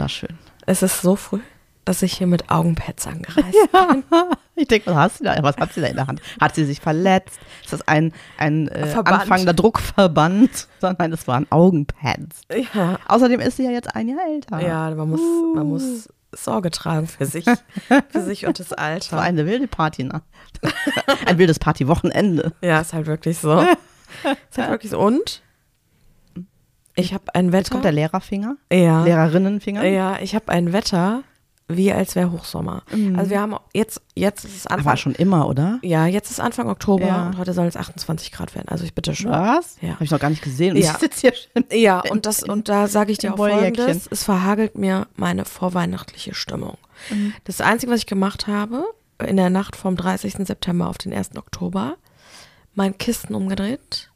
wunderschön. Es ist so früh, dass ich hier mit Augenpads angereist bin. Ich denke, was hast du da? Was hat sie da in der Hand? Hat sie sich verletzt? Ist das ein, ein äh, Verband. anfangender Druckverband? Nein, das waren Augenpads. Ja, Außerdem ist sie ja jetzt ein Jahr älter. ja man, muss, man muss Sorge tragen für sich, für sich und das Das war Alter. eine wilde Party, ne? ein wildes Partywochenende. Ja, ist halt wirklich so. Ist halt wirklich so. Und ich habe ein Jetzt kommt der Wetter. Lehrerfinger, Ja. Lehrerinnenfinger. Ja, ich habe ein Wetter, wie als wäre Hochsommer. Also wir haben jetzt, jetzt ist es Aber Anfang. schon immer, oder? Ja, jetzt ist Anfang Oktober Ja. und heute soll es 28 Grad werden. Also ich bitte schon. Was? Ja. Habe ich noch gar nicht gesehen. Und Ja. ich sitze hier schon. Ja, und das und da sage ich dir auch folgendes, es verhagelt mir meine vorweihnachtliche Stimmung. Mhm. Das Einzige, was ich gemacht habe, in der Nacht vom 30. September auf den 1. Oktober, mein Kissen umgedreht,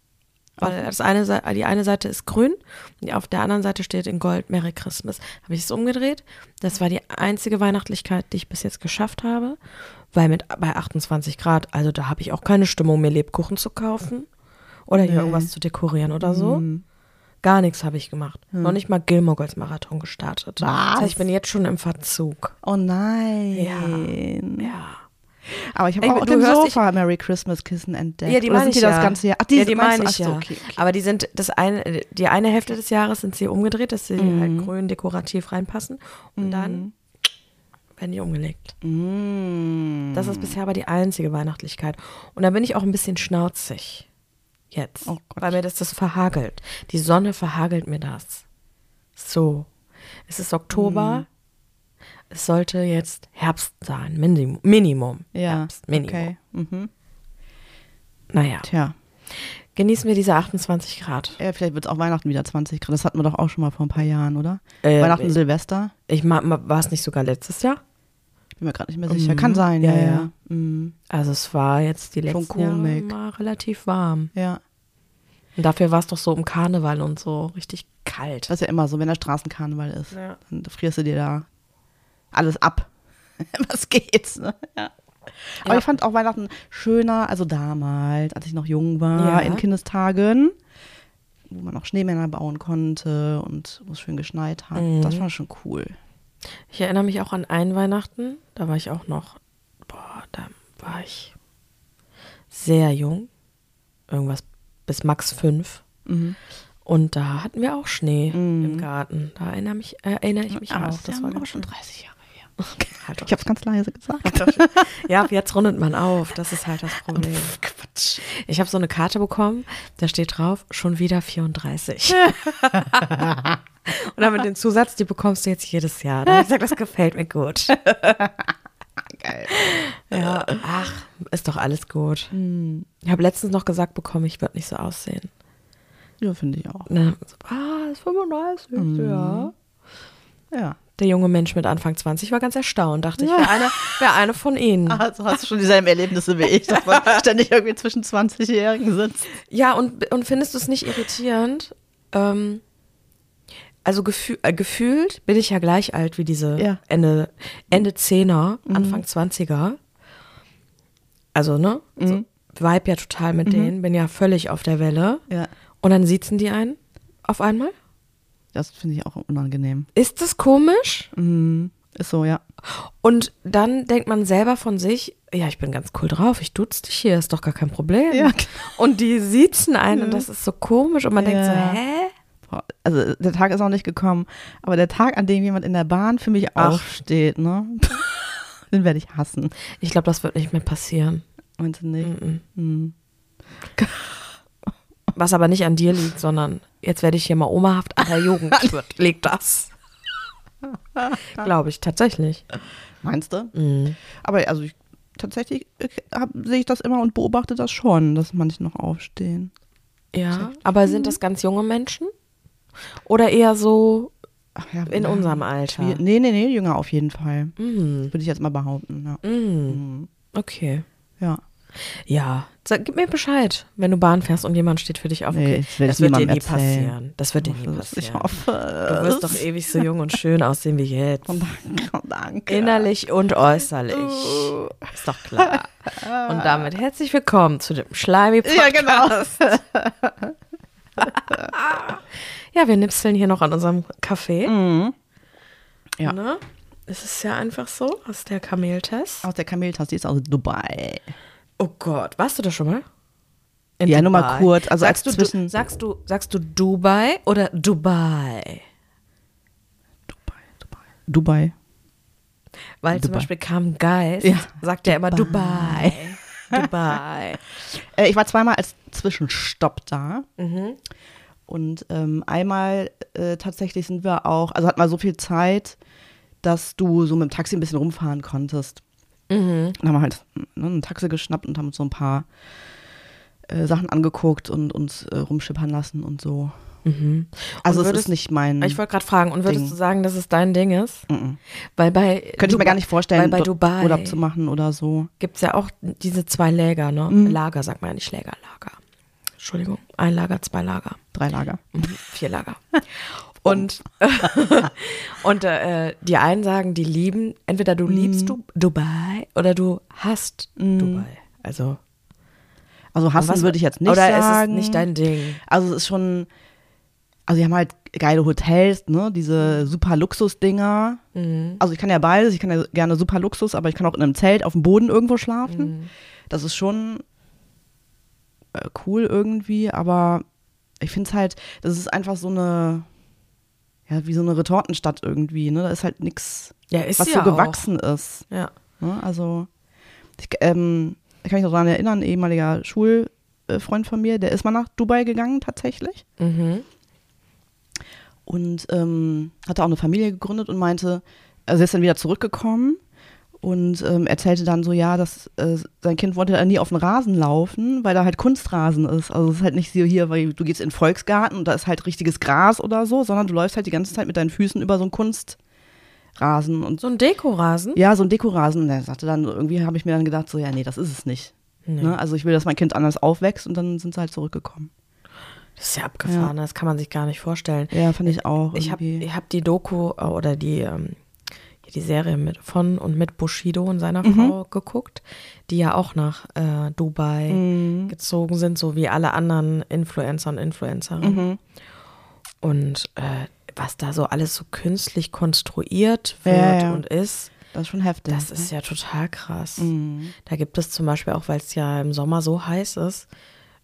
weil das eine, Sei- die eine Seite ist grün und auf der anderen Seite steht in Gold Merry Christmas. Habe ich es umgedreht. Das war die einzige Weihnachtlichkeit, die ich bis jetzt geschafft habe, weil mit bei 28 Grad, also da habe ich auch keine Stimmung, mir Lebkuchen zu kaufen oder hier Nee. irgendwas zu dekorieren oder so. Mhm. Gar nichts habe ich gemacht. Noch nicht mal Gilmore als Marathon gestartet. Was? Das heißt, ich bin jetzt schon im Verzug. Oh nein. Ja. Aber ich habe auch auf dem hörst, Sofa Merry Christmas Kissen entdeckt. Ja, die meine ich die ja. das ganze Jahr? Ach, die, ja, die meine ich Ach so, ja. okay, okay. Aber die sind das eine, die eine Hälfte des Jahres sind sie umgedreht, dass sie Mhm. halt grün dekorativ reinpassen. Und dann werden die umgelegt. Mm. Das ist bisher aber die einzige Weihnachtlichkeit. Und da bin ich auch ein bisschen schnauzig. Jetzt. Oh weil mir das das verhagelt. Die Sonne verhagelt mir das. So. Es ist Oktober. Es sollte jetzt Herbst sein. Minimum. Minimum. Ja, Herbst. Minimum. okay. Mhm. Naja. Tja, Genießen wir diese 28 Grad. ja, vielleicht wird es auch Weihnachten wieder 20 Grad. Das hatten wir doch auch schon mal vor ein paar Jahren, oder? Äh, Weihnachten, ich- Silvester? Ich war es nicht sogar letztes Jahr? Bin mir gerade nicht mehr sicher. Mhm. Kann sein, ja, Ja, ja. Mhm. Also es war jetzt die letzten Jahre relativ warm. Ja, Und dafür war es doch so um Karneval und so richtig kalt. das ist ja immer so, wenn der Straßenkarneval ist. Ja. Dann frierst du dir da alles ab. Was geht's, ne? Ja. Aber Ja. ich fand auch Weihnachten schöner, also damals, als ich noch jung war, Ja. in Kindestagen, wo man noch Schneemänner bauen konnte und wo es schön geschneit hat. Mhm. Das war schon cool. Ich erinnere mich auch an ein Weihnachten, da war ich auch noch, boah, da war ich sehr jung, irgendwas bis max fünf. Mhm. Und da hatten wir auch Schnee Mhm. im Garten. Da erinnere, mich, äh, erinnere ich mich Aber auch. das, Das ist war ja auch schon schön. 30 Jahre Halt. Ich habe es ganz leise gesagt. Ja, jetzt rundet man auf. Das ist halt das Problem. Quatsch. Ich habe so eine Karte bekommen, da steht drauf, schon wieder 34. Und dann mit dem Zusatz, die bekommst du jetzt jedes Jahr. Da habe ich gesagt, das gefällt mir gut. Geil. Ja, ach, ist doch alles gut. Hm. Ich habe letztens noch gesagt bekommen, ich würde nicht so aussehen. Ja, finde ich auch. Ne? So, ah, ist 35, Mhm. ja. Ja. Der junge Mensch mit Anfang 20 war ganz erstaunt, dachte ich, wäre eine, wär eine von ihnen. Also hast du schon dieselben Erlebnisse wie ich, dass man ständig irgendwie zwischen 20-Jährigen sitzt. Ja, und, und findest du es nicht irritierend? Ähm, also gefühl, äh, gefühlt bin ich ja gleich alt wie diese Ja. Ende, Ende Zehner, Anfang 20er. Also, ne? So, vibe ja total mit denen, bin ja völlig auf der Welle. Ja. Und dann siezen die einen auf einmal. Das finde ich auch unangenehm. Ist das komisch? Mhm. Ist so, ja. Und dann denkt man selber von sich, ja, ich bin ganz cool drauf, ich dutz dich hier, ist doch gar kein Problem. Ja. Und die siezen einen und das ist so komisch und man denkt so, Ja. hä? Also der Tag ist noch nicht gekommen, aber der Tag, an dem jemand in der Bahn für mich Ach. aufsteht, ne? Den werde ich hassen. Ich glaube, das wird nicht mehr passieren. Meinst du nicht? Mhm. Mhm. Was aber nicht an dir liegt, sondern jetzt werde ich hier mal omahaft an der Jugend wird, liegt das. Glaube ich, tatsächlich. Meinst du? Mhm. Aber also ich, tatsächlich sehe ich das immer und beobachte das schon, dass manche noch aufstehen. Ja, aber sind das ganz junge Menschen? Oder eher so ja, in ja, unserem Alter? schwierig. Nee, nee, nee, jünger auf jeden Fall. Mhm. Würde ich jetzt mal behaupten. Ja. Mhm. Mhm. Okay. ja. Ja, sag, gib mir Bescheid, wenn du Bahn fährst und jemand steht für dich auf. Nee, Okay. ich will das das wird dir nie erzählen. passieren. Das wird dir nie Ich passieren. hoffe. Du wirst doch ewig so jung und schön aussehen wie jetzt. Oh, danke, oh, danke. Innerlich und äußerlich. Uh. Ist doch klar. Und damit herzlich willkommen zu dem Schleimi Ja, genau. Podcast. Ja, wir nipseln hier noch an unserem Kaffee. Mhm. Ja. Ne? Es ist ja einfach so, aus der Kameltest. Aus der Kameltasse, die ist aus Dubai. Oh Gott, warst du da schon mal? In Ja, nur mal Dubai? kurz, also sagst, als du, zwischen- du, sagst, du, sagst du Dubai oder Dubai? Dubai, Dubai. Dubai. Weil zum Dubai. Beispiel kam Geist, Ja, sagt er immer Dubai. Dubai. Dubai. Äh, ich war zweimal als Zwischenstopp da. Mhm. Und ähm, einmal äh, tatsächlich sind wir auch, also hat mal so viel Zeit, dass du so mit dem Taxi ein bisschen rumfahren konntest. Mhm. Dann haben wir halt ne, ein Taxi geschnappt und haben uns so ein paar äh, Sachen angeguckt und uns äh, rumschippern lassen und so. Mhm. Also Und es würdest- ist nicht mein. Ich wollte gerade fragen, und würdest Ding. du sagen, dass es dein Ding ist? Mhm. Weil bei Könnte ich mir gar nicht vorstellen, bei Dubai Urlaub zu machen oder so. gibt es ja auch diese zwei Lager, ne? Mhm. Lager, sagt man ja nicht Schläger, Lager. Entschuldigung, ein Lager, zwei Lager. Drei Lager. Mhm, Vier Lager. Und, und äh, die einen sagen, die lieben, entweder du liebst du Dubai oder du hasst Dubai. Also, Also hassen was- würde ich jetzt nicht oder sagen. ist es nicht dein Ding? Also es ist schon, also die haben halt geile Hotels, ne, diese super Luxus-Dinger. Mhm. Also ich kann ja beides, ich kann ja gerne super Luxus, aber ich kann auch in einem Zelt auf dem Boden irgendwo schlafen. Mhm. Das ist schon äh, cool irgendwie, aber ich finde es halt, das ist einfach so eine, ja, wie so eine Retortenstadt irgendwie, ne? Da ist halt nichts, Ja, ist was so gewachsen ist. Auch. Ja. Ne? Also, ich, ähm, ich kann mich noch daran erinnern, ein ehemaliger Schulfreund von mir, der ist mal nach Dubai gegangen tatsächlich Mhm. und ähm, hatte auch eine Familie gegründet und meinte, also er ist dann wieder zurückgekommen und ähm, erzählte dann so, ja, dass äh, sein Kind wollte da nie auf den Rasen laufen, weil da halt Kunstrasen ist. Also es ist halt nicht so hier, weil du gehst in den Volksgarten und da ist halt richtiges Gras oder so, sondern du läufst halt die ganze Zeit mit deinen Füßen über so einen Kunstrasen und So ein Dekorasen? ja, so ein Dekorasen. Und er sagte dann, irgendwie habe ich mir dann gedacht, so, ja, nee, das ist es nicht. Nee. Ne? Also ich will, dass mein Kind anders aufwächst und dann sind sie halt zurückgekommen. Das ist ja abgefahren, das kann man sich gar nicht vorstellen. Ja, fand ich auch. Ich habe hab die Doku äh, oder die, ähm, die Serie mit, von und mit Bushido und seiner Mhm. Frau geguckt, die ja auch nach äh, Dubai Mhm. gezogen sind, so wie alle anderen Influencer und Influencerinnen. Mhm. Und äh, was da so alles so künstlich konstruiert wird Ja, ja. und ist, Das ist schon heftig. das ist ja total krass. Mhm. Da gibt es zum Beispiel auch, weil es ja im Sommer so heiß ist,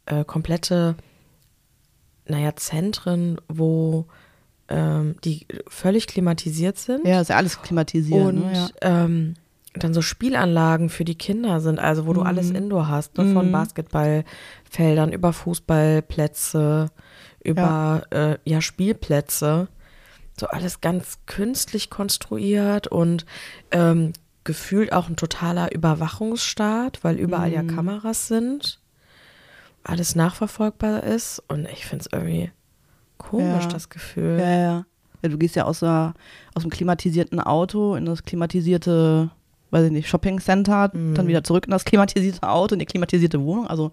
äh, komplette, naja, Zentren, wo ähm, die völlig klimatisiert sind. Ja, ist ja alles klimatisiert. und ne? ja. ähm, dann so Spielanlagen für die Kinder sind, also wo du alles Indoor hast, ne? von Mhm. Basketballfeldern über Fußballplätze, über ja. Äh, ja Spielplätze. So alles ganz künstlich konstruiert und ähm, gefühlt auch ein totaler Überwachungsstaat, weil überall ja Mhm. Kameras sind, alles nachverfolgbar ist und ich finde es irgendwie komisch, Ja. das Gefühl. Ja, ja. ja, du gehst ja aus, der, aus dem klimatisierten Auto in das klimatisierte, weiß ich nicht, Shopping-Center, Mhm. dann wieder zurück in das klimatisierte Auto, in die klimatisierte Wohnung. Also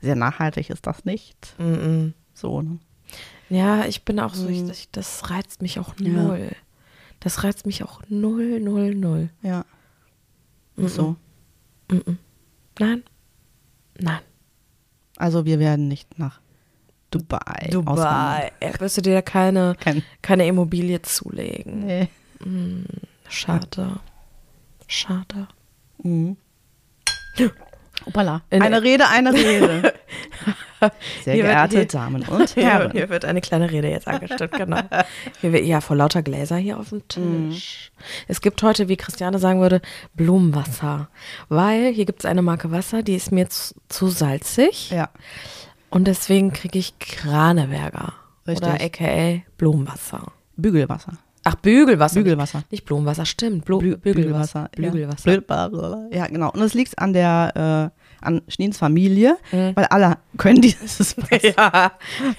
sehr nachhaltig ist das nicht. Mhm. So, ne? Ja, ich bin auch so, Mhm. ich, das reizt mich auch Ja. null. Das reizt mich auch null, null, null. Ja. Mhm. So. Mhm. Nein. Nein. Also wir werden nicht nach Dubai. Dubai. Ja, wirst du dir da keine, Kein, keine Immobilie zulegen. nee. Schade. Schade. Mhm. Hoppala. In- Eine Rede, eine Rede. Sehr Hier wird- geehrte hier- Damen und Herren. hier wird eine kleine Rede jetzt angestellt, genau. Wird, ja, vor lauter Gläser hier auf dem. Tisch. Es gibt heute, wie Christiane sagen würde, Blumenwasser. Weil hier gibt es eine Marke Wasser, die ist mir zu, zu salzig. Ja. Und deswegen kriege ich Kraneberger. Richtig. Oder aka Blumenwasser. Bügelwasser. Ach, Bügelwasser. Bügelwasser. Nicht Blumenwasser, stimmt. Blu Bü- Bügelwasser. Bügelwasser. Ja. Bügelwasser. Ja, genau. Und es liegt an der, äh, an Schneens Familie, Mhm. weil alle können dieses Wasser. Ja,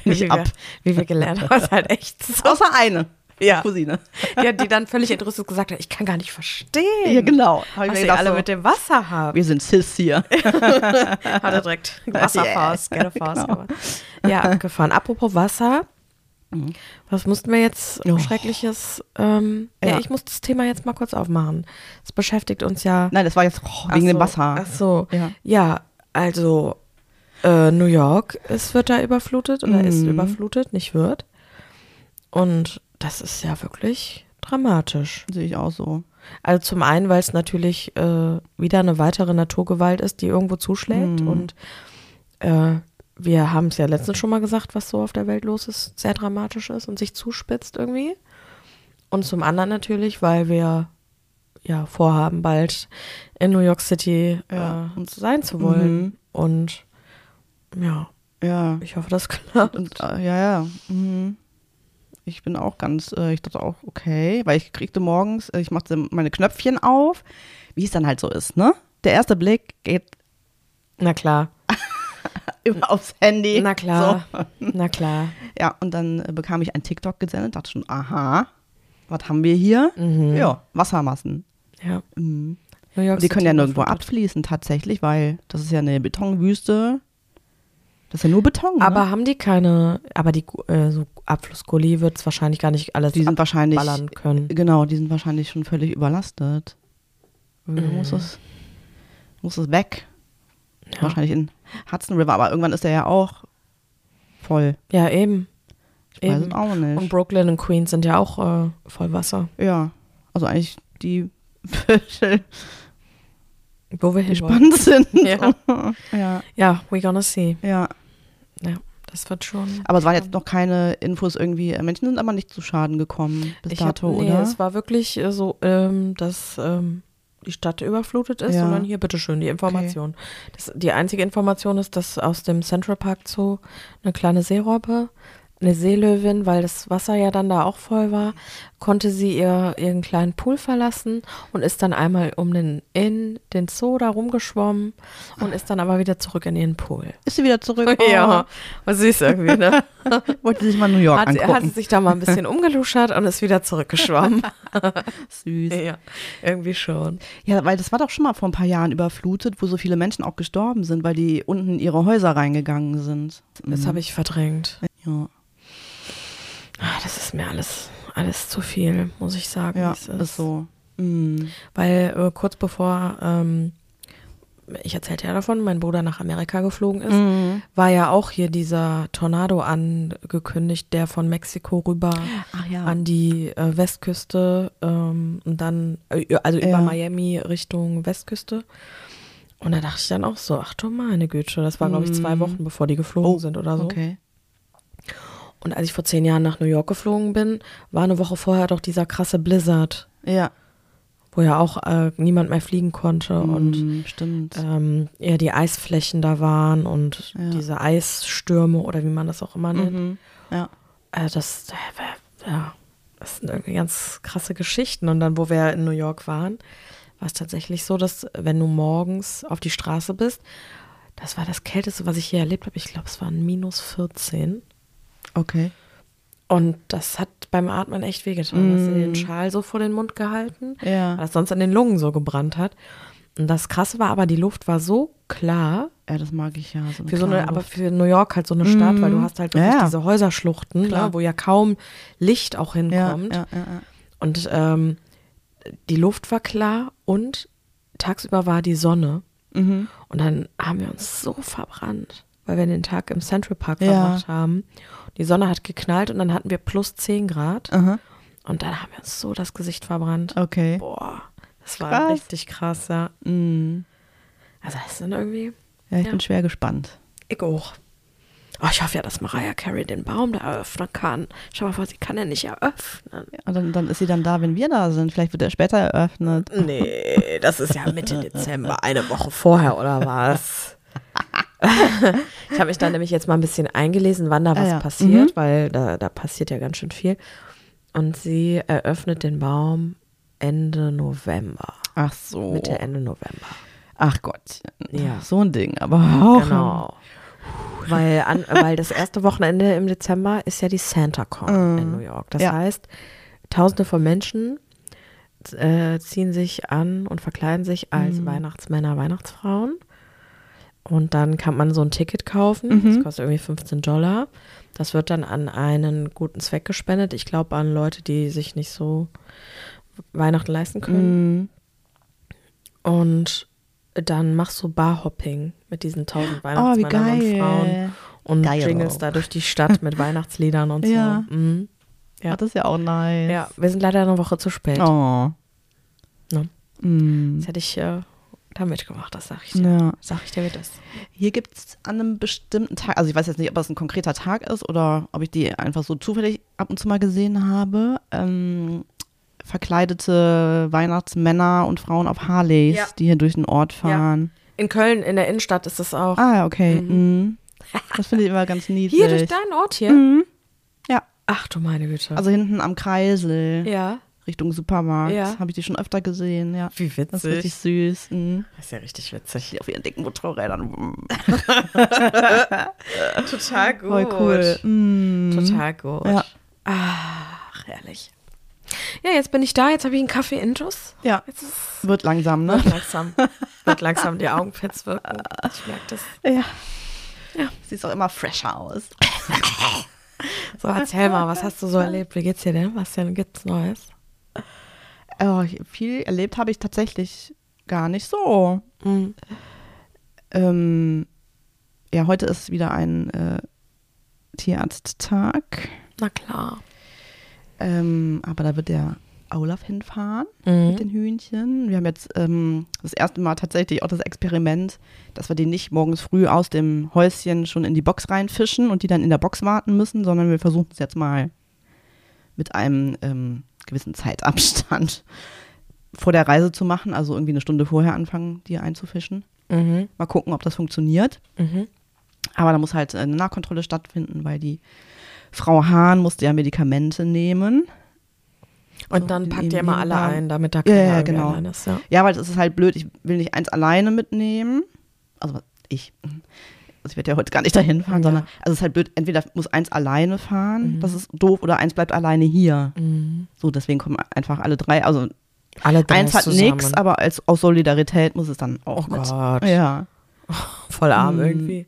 Nicht wie ab. Wie wir gelernt haben, ist halt echt so. Außer eine Ja. Cousine. Ja, die dann völlig entrüstet gesagt hat, ich kann gar nicht verstehen, Ja, genau. Hab was gedacht, alle so, mit dem Wasser habt. wir sind Cis hier. Hat er direkt Wasserfaust, Yeah. Ghettofaust Genau. Ja, abgefahren. Apropos Wasser, was mussten wir jetzt Oh. Schreckliches, ähm, ja. Ja. ich muss das Thema jetzt mal kurz aufmachen. Es beschäftigt uns ja. Nein, das war jetzt oh, wegen dem so, Wasser. Ach so. Ja. Ja, also äh, New York, es wird da überflutet oder ist Mhm. überflutet, nicht wird. Und das ist ja wirklich dramatisch. Sehe ich auch so. Also zum einen, weil es natürlich äh, wieder eine weitere Naturgewalt ist, die irgendwo zuschlägt. Mhm. Und äh, wir haben es ja letztens schon mal gesagt, was so auf der Welt los ist, sehr dramatisch ist und sich zuspitzt irgendwie. Und zum anderen natürlich, weil wir ja vorhaben, bald in New York City Ja. äh, sein zu wollen. Mhm. Und ja, Ja. ich hoffe, das klappt. Und, äh, ja, ja. Mhm. Ich bin auch ganz, äh, ich dachte auch, okay, weil ich kriegte morgens, äh, ich machte meine Knöpfchen auf, wie es dann halt so ist, ne? Der erste Blick geht Na klar, immer aufs Handy. na klar, So. na klar. Ja, und dann äh, bekam ich ein TikTok gesendet, dachte schon, aha, was haben wir hier? Mhm. Ja, Wassermassen. Ja. Mhm. Und die können ja nirgendwo abfließen tatsächlich, weil das ist ja eine Betonwüste. Das ist ja nur Beton. Aber ne? haben die keine, aber die äh, so Abflussgully wird es wahrscheinlich gar nicht alles die sind wahrscheinlich, können. genau, die sind wahrscheinlich schon völlig überlastet. Mhm. muss es, muss es weg. Ja. Wahrscheinlich in Hudson River, aber irgendwann ist der ja auch voll. Ja, eben. Ich weiß Eben. es auch nicht. Und Brooklyn und Queens sind ja auch äh, voll Wasser. ja, also eigentlich die Viertel Wo wir gespannt sind. Ja. ja, Ja, we gonna see. ja. Ja, das wird schon. Aber es waren jetzt noch keine Infos irgendwie. äh, Menschen sind aber nicht zu Schaden gekommen bis ich hab, dato, nee, oder? es war wirklich äh, so, ähm, dass ähm, die Stadt überflutet ist, Ja. sondern hier bitteschön die Information. Das, die einzige Information ist, dass aus dem Central Park Zoo eine kleine Seerobbe, eine Seelöwin, weil das Wasser ja dann da auch voll war, konnte sie ihr ihren kleinen Pool verlassen und ist dann einmal um den in den Zoo da rumgeschwommen und ist dann aber wieder zurück in ihren Pool. Ist sie wieder zurück? Ja, was süß irgendwie, ne? Oh, wollte sich mal New York Hat, angucken. hat sie sich da mal ein bisschen umgeluschert und ist wieder zurückgeschwommen. Süß. ja, irgendwie schon. Ja, weil das war doch schon mal vor ein paar Jahren überflutet, wo so viele Menschen auch gestorben sind, weil die unten in ihre Häuser reingegangen sind. Das habe ich verdrängt. Ja, Ah, Das ist mir alles, alles zu viel, muss ich sagen. ja es ist so. Mhm. Weil äh, kurz bevor, ähm, ich erzählte ja davon, mein Bruder nach Amerika geflogen ist, Mhm. war ja auch hier dieser Tornado angekündigt, der von Mexiko rüber Ach ja. an die äh, Westküste ähm, und dann, äh, also über Ja. Miami Richtung Westküste. Und da dachte ich dann auch so, ach du meine Güte, das war glaube ich zwei Mhm. Wochen, bevor die geflogen Oh, sind oder so. Okay. Und als ich vor zehn Jahren nach New York geflogen bin, war eine Woche vorher doch dieser krasse Blizzard, Ja. wo ja auch äh, niemand mehr fliegen konnte und Mhm, stimmt. ähm, ja die Eisflächen da waren und Ja. diese Eisstürme oder wie man das auch immer nennt. Mhm. Ja. Äh, das, äh, ja, das sind irgendwie ganz krasse Geschichten. Und dann, wo wir in New York waren, war es tatsächlich so, dass wenn du morgens auf die Straße bist, das war das Kälteste, was ich hier erlebt habe. Ich glaube, es waren minus 14. Okay. Und das hat beim Atmen echt wehgetan. Du hast dir den Mm. Schal so vor den Mund gehalten, weil Ja. das sonst an den Lungen so gebrannt hat. Und das Krasse war aber, die Luft war so klar, Ja, das mag ich ja. So für so eine, aber für New York halt so eine Stadt, weil du hast halt wirklich Ja. diese Häuserschluchten, Klar. ne, wo ja kaum Licht auch hinkommt. ja, ja. Und ähm, die Luft war klar und tagsüber war die Sonne. Mhm. Und dann haben wir uns so verbrannt, weil wir den Tag im Central Park Ja. verbracht haben. Die Sonne hat geknallt und dann hatten wir plus 10 Grad. Aha. Und dann haben wir uns so das Gesicht verbrannt. Okay. Boah, das war Krass. richtig krass, ja. Mhm. Also das ist dann irgendwie, Ja, ich Ja. bin schwer gespannt. ich auch. Oh, ich hoffe ja, dass Mariah Carey den Baum da eröffnen kann. Schau mal vor, sie kann ja nicht eröffnen. Und dann, dann ist sie dann da, wenn wir da sind. Vielleicht wird er später eröffnet. Nee, das ist ja Mitte Dezember, eine Woche vorher oder was? ich habe mich da nämlich jetzt mal ein bisschen eingelesen, wann da was Ah ja. passiert, Mhm. weil da, da passiert ja ganz schön viel. Und sie eröffnet den Baum Ende November. Ach so. Mitte, Ende November. Ach Gott. Ja. So ein Ding, aber auch. Genau. Weil, an, weil das erste Wochenende im Dezember ist ja die SantaCon in New York. Das Ja. heißt, tausende von Menschen äh, ziehen sich an und verkleiden sich als Weihnachtsmänner, Weihnachtsfrauen. Und dann kann man so ein Ticket kaufen. Das kostet irgendwie 15 Dollar. Das wird dann an einen guten Zweck gespendet. Ich glaube an Leute, die sich nicht so Weihnachten leisten können. Mhm. Und dann machst du Barhopping mit diesen tausend Oh, wie Weihnachtsmännern und Frauen und Geil. jingelst da durch die Stadt mit Weihnachtsliedern und Ja. so. Mhm. Ja. Ach, das ist ja auch nice. Ja, wir sind leider eine Woche zu spät. Oh. Ne? Mm. Das hätte ich äh, da mitgemacht, das sag ich dir. Ja. Sag ich dir, wie das. Hier gibt es an einem bestimmten Tag, also ich weiß jetzt nicht, ob das ein konkreter Tag ist oder ob ich die einfach so zufällig ab und zu mal gesehen habe, ähm, verkleidete Weihnachtsmänner und Frauen auf Harleys, Ja. die hier durch den Ort fahren. In Köln, in der Innenstadt ist das auch. Ah, ja, okay. Mhm. Das finde ich immer ganz niedlich. Hier, durch deinen Ort hier? Mhm. Ja, Ach du meine Güte. also hinten am Kreisel, ja. Richtung Supermarkt, Ja. habe ich die schon öfter gesehen, ja. Wie Das ist richtig süß. Mhm. Das ist ja richtig witzig. Die auf ihren dicken Motorrädern. Total gut. Voll cool. Mhm. Total gut. Ja. Ach, herrlich. Ja, jetzt bin ich da, jetzt habe ich einen Kaffee Intus. Ja, wird langsam, ne? wird langsam, wird langsam die Augenpads wirken. Ich merke das. Ja. Ja. Sieht auch immer fresher aus. So, erzähl mal, was hast du so erlebt? Wie geht's dir denn? Was denn gibt's Neues? Oh, viel erlebt habe ich tatsächlich gar nicht so. Mhm. Ähm, ja, heute ist wieder ein äh, Tierarzttag. Na klar. Ähm, aber da wird der Olaf hinfahren Mhm. mit den Hühnchen. Wir haben jetzt ähm, das erste Mal tatsächlich auch das Experiment, dass wir die nicht morgens früh aus dem Häuschen schon in die Box reinfischen und die dann in der Box warten müssen, sondern wir versuchen es jetzt mal mit einem ähm, gewissen Zeitabstand vor der Reise zu machen, also irgendwie eine Stunde vorher anfangen, die einzufischen. Mhm. Mal gucken, ob das funktioniert. Mhm. Aber da muss halt eine Nachkontrolle stattfinden, weil die Frau Hahn musste ja Medikamente nehmen. Und dann in packt ihr immer alle ein, damit da Ja, keiner ja, irgendwie genau. allein ist. Ja. Ja, weil es ist halt blöd, ich will nicht eins alleine mitnehmen. Also ich. Also ich werde ja heute gar nicht dahin fahren, Ja. sondern also es ist halt blöd, entweder muss eins alleine fahren, Mhm. das ist doof, oder eins bleibt alleine hier. Mhm. So, deswegen kommen einfach alle drei. Also Alle drei eins hat nichts, aber als, aus Solidarität muss es dann auch Oh mit. Gott. Ja. Voll arm Mhm. irgendwie.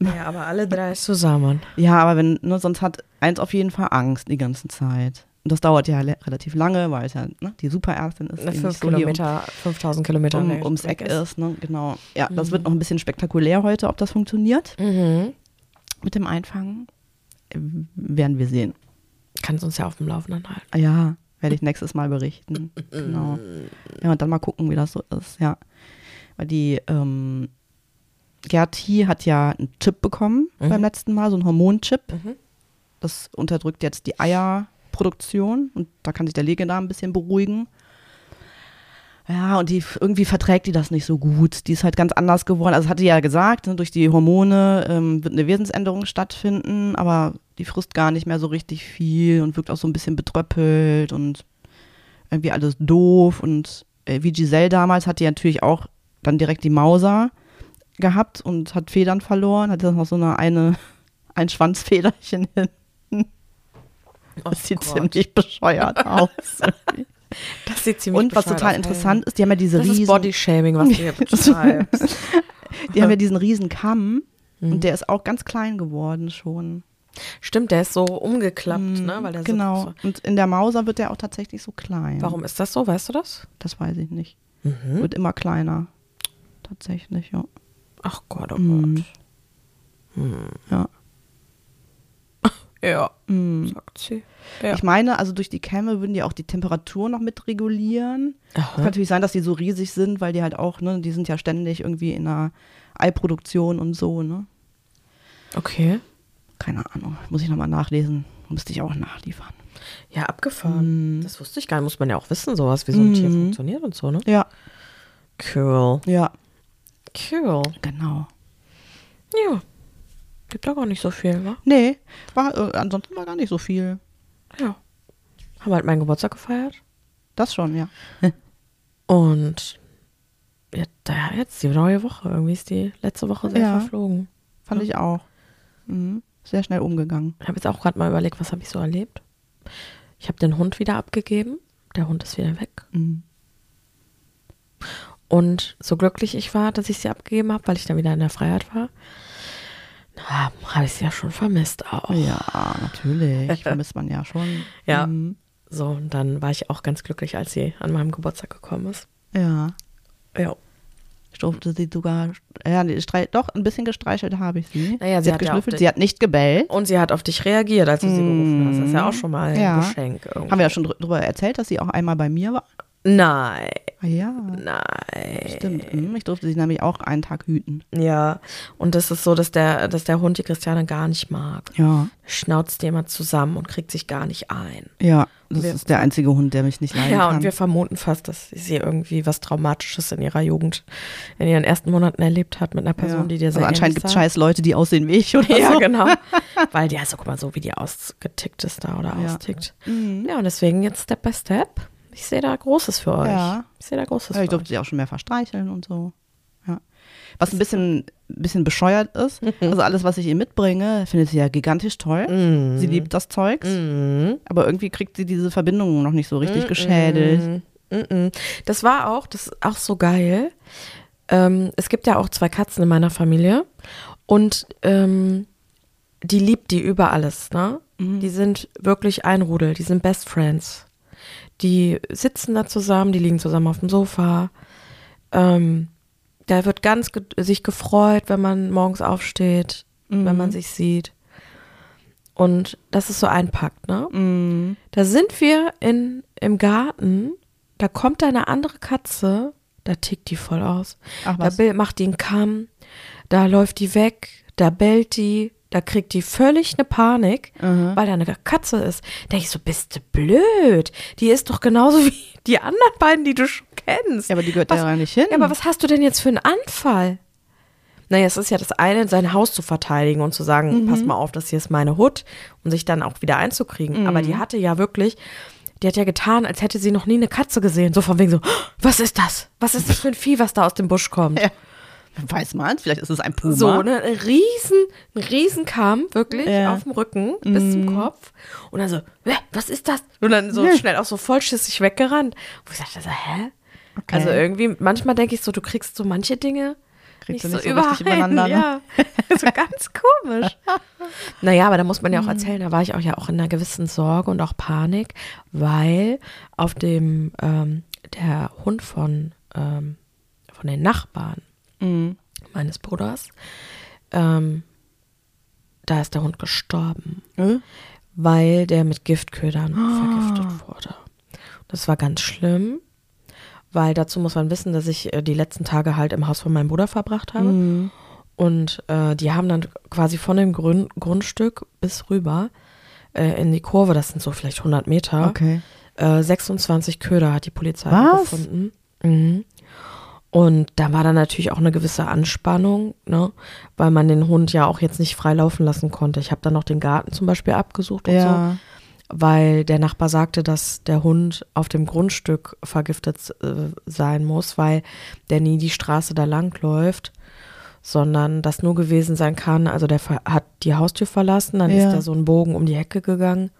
Ja, aber alle drei zusammen. Ja, aber wenn, ne, sonst hat eins auf jeden Fall Angst die ganze Zeit. Und das dauert ja relativ lange, weil es ja ne, die Superärztin ist, die Fünf Kilometer, 5000 Kilometer um, ums Eck ist. Ne? Genau. Ja, das wird noch ein bisschen spektakulär heute, ob das funktioniert Mhm. mit dem Einfangen. Äh, Werden wir sehen. Kannst uns ja auf dem Laufenden halten. Ja, werde ich nächstes Mal berichten. genau. Ja, und dann mal gucken, wie das so ist, ja. Weil die ähm, Gerti hat ja einen Chip bekommen Mhm. beim letzten Mal, so einen Hormonchip. Mhm. Das unterdrückt jetzt die Eierproduktion und da kann sich der Legedarm ein bisschen beruhigen. Ja, und die irgendwie verträgt die das nicht so gut. Die ist halt ganz anders geworden. Also hatte die ja gesagt, ne, durch die Hormone ähm, wird eine Wesensänderung stattfinden, aber die frisst gar nicht mehr so richtig viel und wirkt auch so ein bisschen betröppelt und irgendwie alles doof. Und äh, wie Giselle damals hat die natürlich auch dann direkt die Mauser gehabt und hat Federn verloren, hat dann noch so eine, eine ein Schwanzfederchen hinten. Das sieht Oh Gott. ziemlich bescheuert aus. Das sieht ziemlich und was total aus. interessant ist, die haben ja diese Das ist riesen, Bodyshaming, was du hier beschreibst. die haben ja diesen riesen Kamm Mhm. und der ist auch ganz klein geworden schon. Stimmt, der ist so umgeklappt, Mhm, ne? Weil der genau. So, Und in der Mauser wird der auch tatsächlich so klein. warum ist das so? Weißt du das? Das weiß ich nicht. Mhm. Wird immer kleiner. Tatsächlich, ja. Ach Gott, oh Mhm. Gott. Hm. ja. Ja, Mhm. sagt sie. Ja. Ich meine, also durch die Kämme würden die auch die Temperatur noch mit regulieren. Es kann Aha. natürlich sein, dass die so riesig sind, weil die halt auch, ne, die sind ja ständig irgendwie in einer Eiproduktion und so, ne? Okay. Keine Ahnung, muss ich nochmal nachlesen. Müsste ich auch nachliefern. Ja, abgefahren. Mhm. Das wusste ich gar nicht. Muss man ja auch wissen, sowas, wie so ein Tier Mhm. funktioniert und so, ne? Ja, Cool. ja, Cool. genau. Ja. Gibt da gar nicht so viel, wa? Nee, war, äh, ansonsten war gar nicht so viel. Ja. Haben halt meinen Geburtstag gefeiert. Das schon, ja. Und ja, da jetzt die neue Woche. Irgendwie ist die letzte Woche sehr Ja. verflogen. Fand Ja. ich auch. Mhm. Sehr schnell umgegangen. Ich habe jetzt auch gerade mal überlegt, was habe ich so erlebt. Ich habe den Hund wieder abgegeben. Der Hund ist wieder weg. Mhm. Und so glücklich ich war, dass ich sie abgegeben habe, weil ich dann wieder in der Freiheit war, na, habe ich sie ja schon vermisst auch. Ja, natürlich. Vermisst man ja schon. Ja. Mhm. So, und dann war ich auch ganz glücklich, als sie an meinem Geburtstag gekommen ist. Ja. Ja. Ich durfte sie sogar, ja, doch, ein bisschen gestreichelt habe ich sie. Naja, sie sie hat hat ja geschnüffelt, den- sie hat nicht gebellt. Und sie hat auf dich reagiert, als du sie gerufen hast. Das ist ja auch schon mal ein Ja. Geschenk. Irgendwie. Haben wir ja schon dr- drüber erzählt, dass sie auch einmal bei mir war? Nein, Ah, ja, nein. stimmt. Mhm, Ich durfte sie nämlich auch einen Tag hüten. Ja, und das ist so, dass der, dass der Hund die Christiane gar nicht mag. Ja, Schnauzt die immer zusammen und kriegt sich gar nicht ein. ja. Das Wir- ist der einzige Hund, der mich nicht leiden Ja, kann. und wir vermuten fast, dass sie irgendwie was Traumatisches in ihrer Jugend, in ihren ersten Monaten erlebt hat mit einer Person, ja. die dir sehr also anscheinend gibt es scheiß Leute, die aussehen wie ich oder Ja, so. genau. Weil die, also guck mal, so wie die ausgetickt ist da oder Ja. austickt. Mhm. Ja, und deswegen jetzt Step by Step. Ich sehe da Großes für euch. Ja. Ich sehe da Großes Ja, ich für euch. durfte sie auch schon mehr verstreicheln und so. Ja. Was ein bisschen, bisschen bescheuert ist, also alles, was ich ihr mitbringe, findet sie ja gigantisch toll. Mhm. Sie liebt das Zeugs, Mhm. aber irgendwie kriegt sie diese Verbindung noch nicht so richtig geschädelt. Mm, mm. Das war auch, das ist auch so geil. Ähm, es gibt ja auch zwei Katzen in meiner Familie und ähm, die liebt die über alles, ne? Die sind wirklich ein Rudel, die sind Best Friends. Die sitzen da zusammen, die liegen zusammen auf dem Sofa. Ähm, da wird ganz ge sich gefreut, wenn man morgens aufsteht, wenn man sich sieht. Und das ist so ein Pakt, ne? Mhm. Da sind wir in, im Garten, da kommt da eine andere Katze, da tickt die voll aus. Ach Da macht die einen Kamm, da läuft die weg, da bellt die, da kriegt die völlig eine Panik, Mhm. weil da eine Katze ist. Denke ich so, bist du blöd? Die ist doch genauso wie die anderen beiden, die du schon kennst. Ja, aber die gehört Was- da ja nicht hin. Ja, aber was hast du denn jetzt für einen Anfall? Naja, es ist ja das eine, sein Haus zu verteidigen und zu sagen, Mhm. pass mal auf, das hier ist meine Hut und sich dann auch wieder einzukriegen. Aber Mhm. die hatte ja wirklich, die hat ja getan, als hätte sie noch nie eine Katze gesehen. So von wegen so, "Oh, was ist das? Was ist das für ein Vieh, was da aus dem Busch kommt? Ja. Weiß man, vielleicht ist es ein Puma. So, ne, ein riesen, ein riesen Kamm, wirklich. Mhm. auf dem Rücken bis zum Kopf. Und dann so, "Hä, was ist das? Und dann so Ja. schnell auch so vollschissig weggerannt. Wo ich dachte so, hä? Okay. Also irgendwie, manchmal denke ich so, du kriegst so manche Dinge Kriegst nicht du so, nicht so richtig überein. übereinander, ne? Ja, so ganz komisch. naja, aber da muss man ja auch erzählen, da war ich auch ja auch in einer gewissen Sorge und auch Panik, weil auf dem, ähm, der Hund von, ähm, von den Nachbarn Mhm. meines Bruders, ähm, da ist der Hund gestorben, Äh? weil der mit Giftködern vergiftet wurde. Das war ganz schlimm, weil dazu muss man wissen, dass ich äh, die letzten Tage halt im Haus von meinem Bruder verbracht habe. Mhm. Und äh, die haben dann quasi von dem Grün Grundstück bis rüber äh, in die Kurve, das sind so vielleicht 100 Meter, Okay. äh, 26 Köder hat die Polizei Was? gefunden. Mhm. Und da war dann natürlich auch eine gewisse Anspannung, ne? weil man den Hund ja auch jetzt nicht frei laufen lassen konnte. Ich habe dann noch den Garten zum Beispiel abgesucht und so, Ja. weil der Nachbar sagte, dass der Hund auf dem Grundstück vergiftet äh, sein muss, weil der nie die Straße da lang läuft, sondern das nur gewesen sein kann. Also der hat die Haustür verlassen, dann Ja. ist er so einen Bogen um die Hecke gegangen,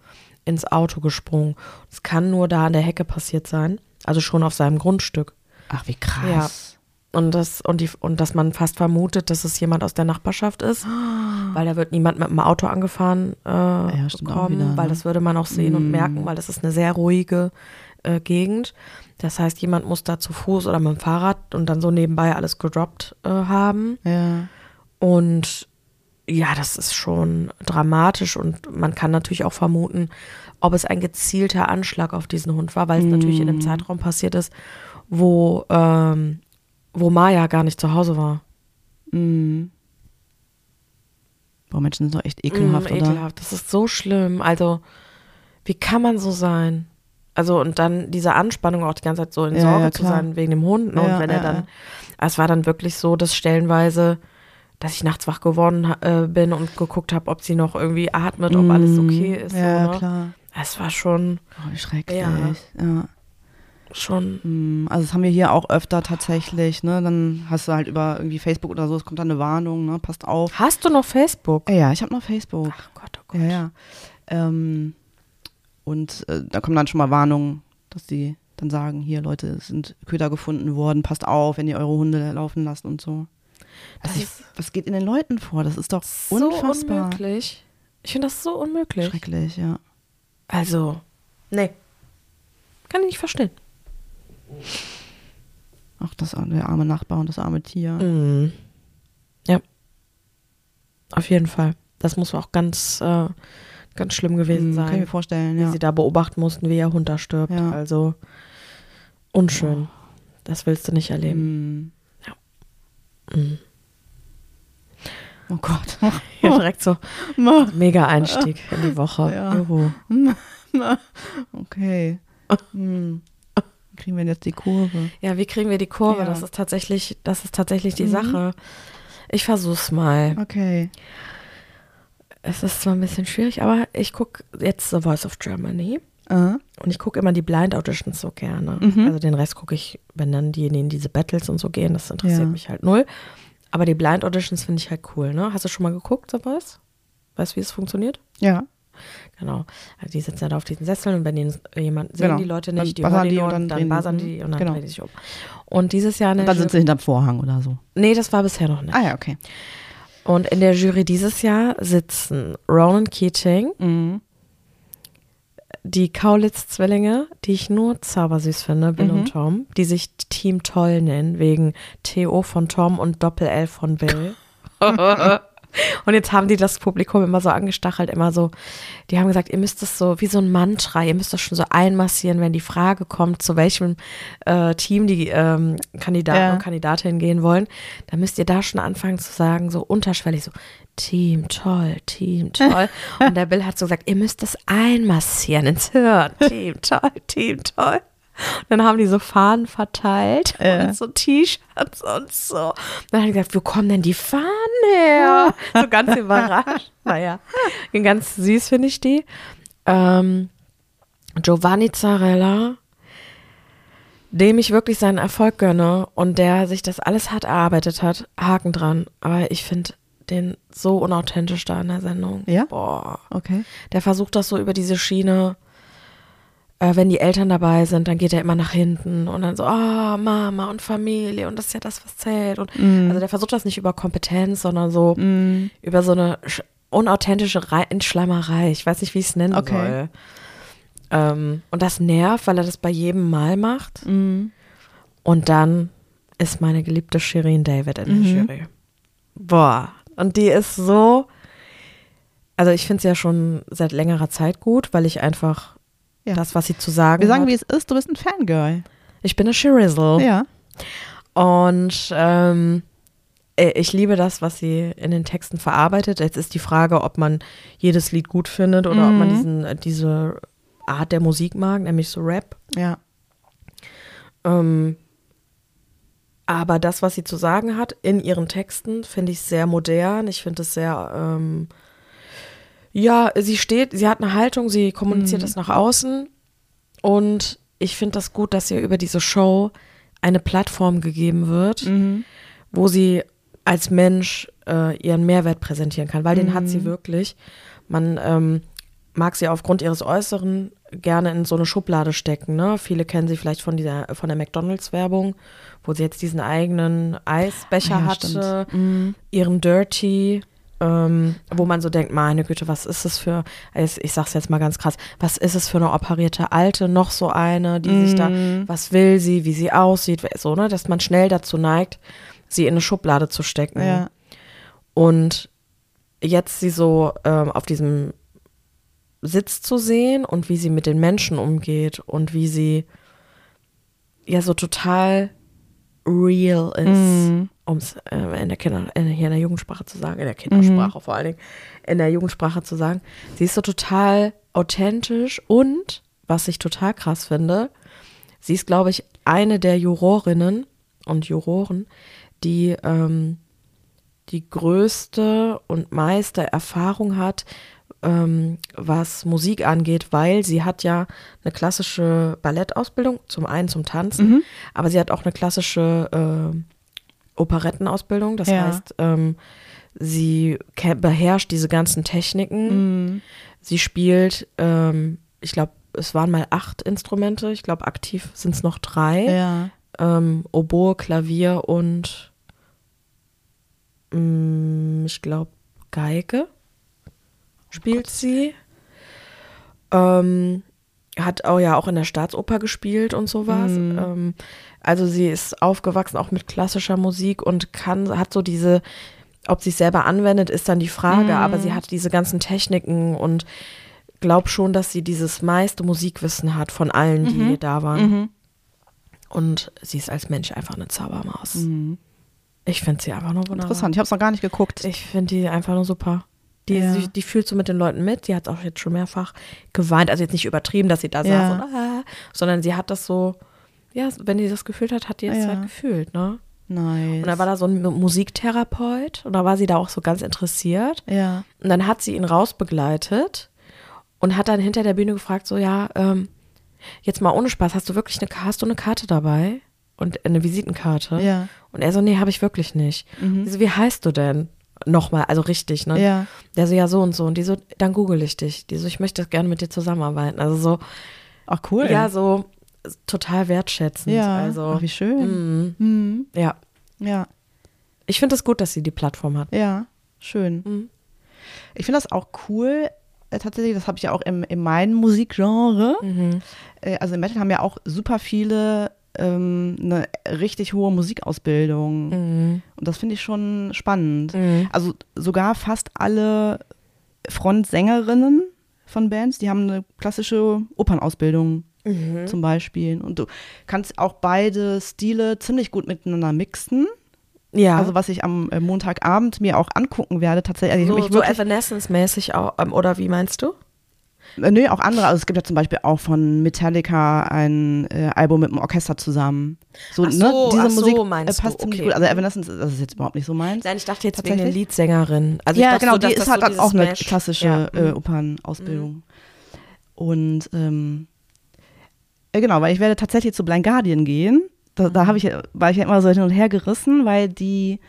ins Auto gesprungen. Es kann nur da an der Hecke passiert sein, also schon auf seinem Grundstück. Ach, wie krass. Und das, und die, und dass man fast vermutet, dass es jemand aus der Nachbarschaft ist, weil da wird niemand mit dem Auto angefahren äh, auch kommen, wieder, ne? weil das würde man auch sehen und Mm. merken, weil das ist eine sehr ruhige äh, Gegend. Das heißt, jemand muss da zu Fuß oder mit dem Fahrrad und dann so nebenbei alles gedroppt äh, haben. Ja. Und ja, das ist schon dramatisch und man kann natürlich auch vermuten, ob es ein gezielter Anschlag auf diesen Hund war, weil es natürlich in einem Zeitraum passiert ist, wo, ähm, wo Maya gar nicht zu Hause war. Mhm. Boah, Menschen sind doch echt ekelhaft, Mm, oder? ekelhaft. Das ist so schlimm. Also, wie kann man so sein? Also, und dann diese Anspannung auch die ganze Zeit so in Ja, Sorge ja, zu sein wegen dem Hund. Ne? Ja, und wenn er dann, es war dann wirklich so, dass stellenweise, dass ich nachts wach geworden äh, bin und geguckt habe, ob sie noch irgendwie atmet, ob alles okay ist. Mhm. Ja, so, ne? klar. Es war schon, Oh, schrecklich. Ja. Schon, Mm, Also das haben wir hier auch öfter tatsächlich, ne? Dann hast du halt über irgendwie Facebook oder so, es kommt dann eine Warnung, ne? Passt auf. Hast du noch Facebook? Ja, ja, ich habe noch Facebook. Ach Gott, oh Gott. Ja, ja. Ähm, und äh, da kommen dann schon mal Warnungen, dass die dann sagen, hier Leute, es sind Köder gefunden worden, passt auf, wenn ihr eure Hunde laufen lasst und so. Das Also ist was geht in den Leuten vor? Das ist doch so unfassbar. unmöglich. Ich finde das so unmöglich. Schrecklich, ja. Also, nee. Kann ich nicht verstehen. Ach, das der arme Nachbar und das arme Tier. Mhm. Ja. Auf jeden Fall. Das muss auch ganz, äh, ganz schlimm gewesen Hm, Kann ich mir sein, vorstellen, wie ja. sie da beobachten mussten, wie ihr Hund da stirbt. Ja. Also unschön. Das willst du nicht erleben. Hm. Mhm. Oh Gott. Ja, direkt so mega Einstieg in die Woche. Ja. Okay. Hm. Wie Kriegen wir denn jetzt die Kurve? Ja, wie kriegen wir die Kurve? Ja. Das ist tatsächlich, das ist tatsächlich die Mhm. Sache. Ich versuch's mal. Okay. Es ist zwar ein bisschen schwierig, aber ich gucke jetzt The Voice of Germany Äh? und ich gucke immer die Blind Auditions so gerne. Mhm. Also den Rest gucke ich, wenn dann diejenigen diese Battles und so gehen, das interessiert Ja. mich halt null. Aber die Blind Auditions finde ich halt cool, ne? Hast du schon mal geguckt, The Voice? Weißt du, wie es funktioniert? Ja. Genau. Also die sitzen ja da auf diesen Sesseln und wenn die jemand sehen Genau. die Leute Dann nicht, die buzzern hören die die und dann dann drehen die, mhm. die und dann Genau. drehen die sich um. Und dieses Jahr Und dann sind sie hinterm Vorhang oder so. Nee, das war bisher noch nicht. Ah ja, okay. Und in der Jury dieses Jahr sitzen Ronan Keating, Mhm. die Kaulitz-Zwillinge, die ich nur zaubersüß finde, Bill Mhm. und Tom, die sich Team Toll nennen, wegen TO von Tom und Doppel-L von Bill. und jetzt haben die das Publikum immer so angestachelt, immer so, die haben gesagt, ihr müsst das so, wie so ein Mantra, ihr müsst das schon so einmassieren, wenn die Frage kommt, zu welchem äh, Team die ähm, Kandidaten Ja. und Kandidatinnen gehen wollen, dann müsst ihr da schon anfangen zu sagen, so unterschwellig, so, Team toll, Team toll. Und der Bill hat so gesagt, ihr müsst das einmassieren ins Hirn. Team toll, Team toll. Und dann haben die so Fahnen verteilt Ja. und so T-Shirts und so. Dann hat er gesagt, wo kommen denn die Fahnen her? So ganz überrascht. Naja, ganz süß finde ich die. Ähm, Giovanni Zarella, dem ich wirklich seinen Erfolg gönne und der sich das alles hart erarbeitet hat, Haken dran. Aber ich finde den so unauthentisch da in der Sendung. Ja? Boah. Okay. Der versucht das so über diese Schiene. Äh, wenn die Eltern dabei sind, dann geht er immer nach hinten und dann so, ah, Mama und Familie und das ist ja das, was zählt. Und Mhm. also der versucht das nicht über Kompetenz, sondern so Mhm. über so eine sch- unauthentische Rei- Schleimerei. Ich weiß nicht, wie ich es nennen Okay. soll. Ähm, und das nervt, weil er das bei jedem Mal macht. Mhm. Und dann ist meine geliebte Shirin David in der Mhm. Jury. Boah. Und die ist so. Also ich finde sie ja schon seit längerer Zeit gut, weil ich einfach Ja. das, was sie zu sagen Wir sagen, hat. wie es ist, du bist ein Fangirl. ich bin eine Shirizzle. Ja. Und ähm, äh, ich liebe das, was sie in den Texten verarbeitet. Jetzt ist die Frage, ob man jedes Lied gut findet oder ob man Mhm. diesen, äh, diese Art der Musik mag, nämlich so Rap. Ja. Ähm, aber das, was sie zu sagen hat in ihren Texten, finde ich sehr modern. Ich finde es sehr, ähm, ja, sie steht, sie hat eine Haltung, sie kommuniziert Mhm. das nach außen. Und ich finde das gut, dass ihr über diese Show eine Plattform gegeben wird, Mhm. wo sie als Mensch äh, ihren Mehrwert präsentieren kann, weil den hat Mhm. sie wirklich. Man ähm, mag sie aufgrund ihres Äußeren gerne in so eine Schublade stecken. Ne? Viele kennen sie vielleicht von dieser von der McDonalds-Werbung, wo sie jetzt diesen eigenen Eisbecher Ah ja, hatte. Mhm. ihren Dirty. Ähm, wo man so denkt, meine Güte, was ist es für, ich, sag's jetzt mal ganz krass, was ist es für eine operierte Alte, noch so eine, die sich da, Mhm. was will sie, wie sie aussieht, so, ne, dass man schnell dazu neigt, sie in eine Schublade zu stecken. Ja. Und jetzt sie so ähm, auf diesem Sitz zu sehen und wie sie mit den Menschen umgeht und wie sie ja so total real ist, Mhm. um es äh, in der Kinder, in, hier in der Jugendsprache zu sagen, in der Kindersprache vor allen Dingen, in der Jugendsprache zu sagen. Sie ist so total authentisch und, was ich total krass finde, sie ist, glaube ich, eine der Jurorinnen und Juroren, die ähm, die größte und meiste Erfahrung hat, ähm, was Musik angeht, weil sie hat ja eine klassische Ballettausbildung, zum einen zum Tanzen, Mhm. aber sie hat auch eine klassische äh, Operettenausbildung. Das Ja. heißt, ähm, sie beherrscht diese ganzen Techniken. Mhm. Sie spielt, ähm, ich glaube, es waren mal acht Instrumente. Ich glaube, aktiv sind es noch drei. Ja. Ähm, Oboe, Klavier und mm, ich glaube Geige spielt sie. Ähm, hat auch ja auch in der Staatsoper gespielt und sowas. Mhm. Ähm, also sie ist aufgewachsen auch mit klassischer Musik und kann, hat so diese, ob sie es selber anwendet, ist dann die Frage, Mhm. aber sie hat diese ganzen Techniken und glaub schon, dass sie dieses meiste Musikwissen hat von allen, die da waren. Mhm. Und sie ist als Mensch einfach eine Zaubermaus. Ich finde sie einfach nur wunderbar. Mhm. Interessant, ich habe es noch gar nicht geguckt. Ich finde die einfach nur super. Die, Ja. die, die fühlt so mit den Leuten mit. Die hat auch jetzt schon mehrfach geweint. Also jetzt nicht übertrieben, dass sie da Ja. saß und ah, sondern sie hat das so, ja, wenn die das gefühlt hat, hat die es halt gefühlt, ne? Nice. Und da war da so ein Mu- Musiktherapeut und da war sie da auch so ganz interessiert. ja. Und dann hat sie ihn rausbegleitet und hat dann hinter der Bühne gefragt, so, ja, ähm, jetzt mal ohne Spaß, hast du wirklich eine, hast du eine Karte dabei? Und eine Visitenkarte? Ja. Und er so, nee, habe ich wirklich nicht. Die so, wie heißt du denn? Nochmal, also richtig, ne? Ja. Der so, ja, so und so. Und die so, dann google ich dich. Die so, ich möchte gerne mit dir zusammenarbeiten. Also so, Ach cool. ja, so total wertschätzend. Ja. Also, Ach, wie schön. mm, Mhm. ja. Ja. Ich finde es gut, dass sie die Plattform hat. Ja. Schön. Mhm. Ich finde das auch cool. Äh, tatsächlich, das habe ich ja auch im, in meinem Musikgenre. Mhm. Äh, also im Metal haben ja auch super viele ähm, eine richtig hohe Musikausbildung. Mhm. Und das finde ich schon spannend. Mhm. Also sogar fast alle Frontsängerinnen von Bands, die haben eine klassische Opernausbildung Mhm. zum Beispiel. Und du kannst auch beide Stile ziemlich gut miteinander mixen. Ja. Also was ich am äh, Montagabend mir auch angucken werde, tatsächlich. Also so, so Evanescence-mäßig auch, ähm, oder wie meinst du? Äh, nee, auch andere. Also es gibt ja zum Beispiel auch von Metallica ein äh, Album mit dem Orchester zusammen. So, Ach so, ne? Diese ach so, Musik meinst äh, passt du, ziemlich okay. gut. Also Evanescence, das ist jetzt überhaupt nicht so meins. Nein, ich dachte jetzt wegen der? Leadsängerin. Also ja, genau, so, die das ist, hat so auch eine Smash- klassische Ja. äh, mhm. Opernausbildung. Und ähm, äh, genau, weil ich werde tatsächlich zu Blind Guardian gehen. Da, Mhm. da habe ich, war ich ja immer so hin und her gerissen, weil die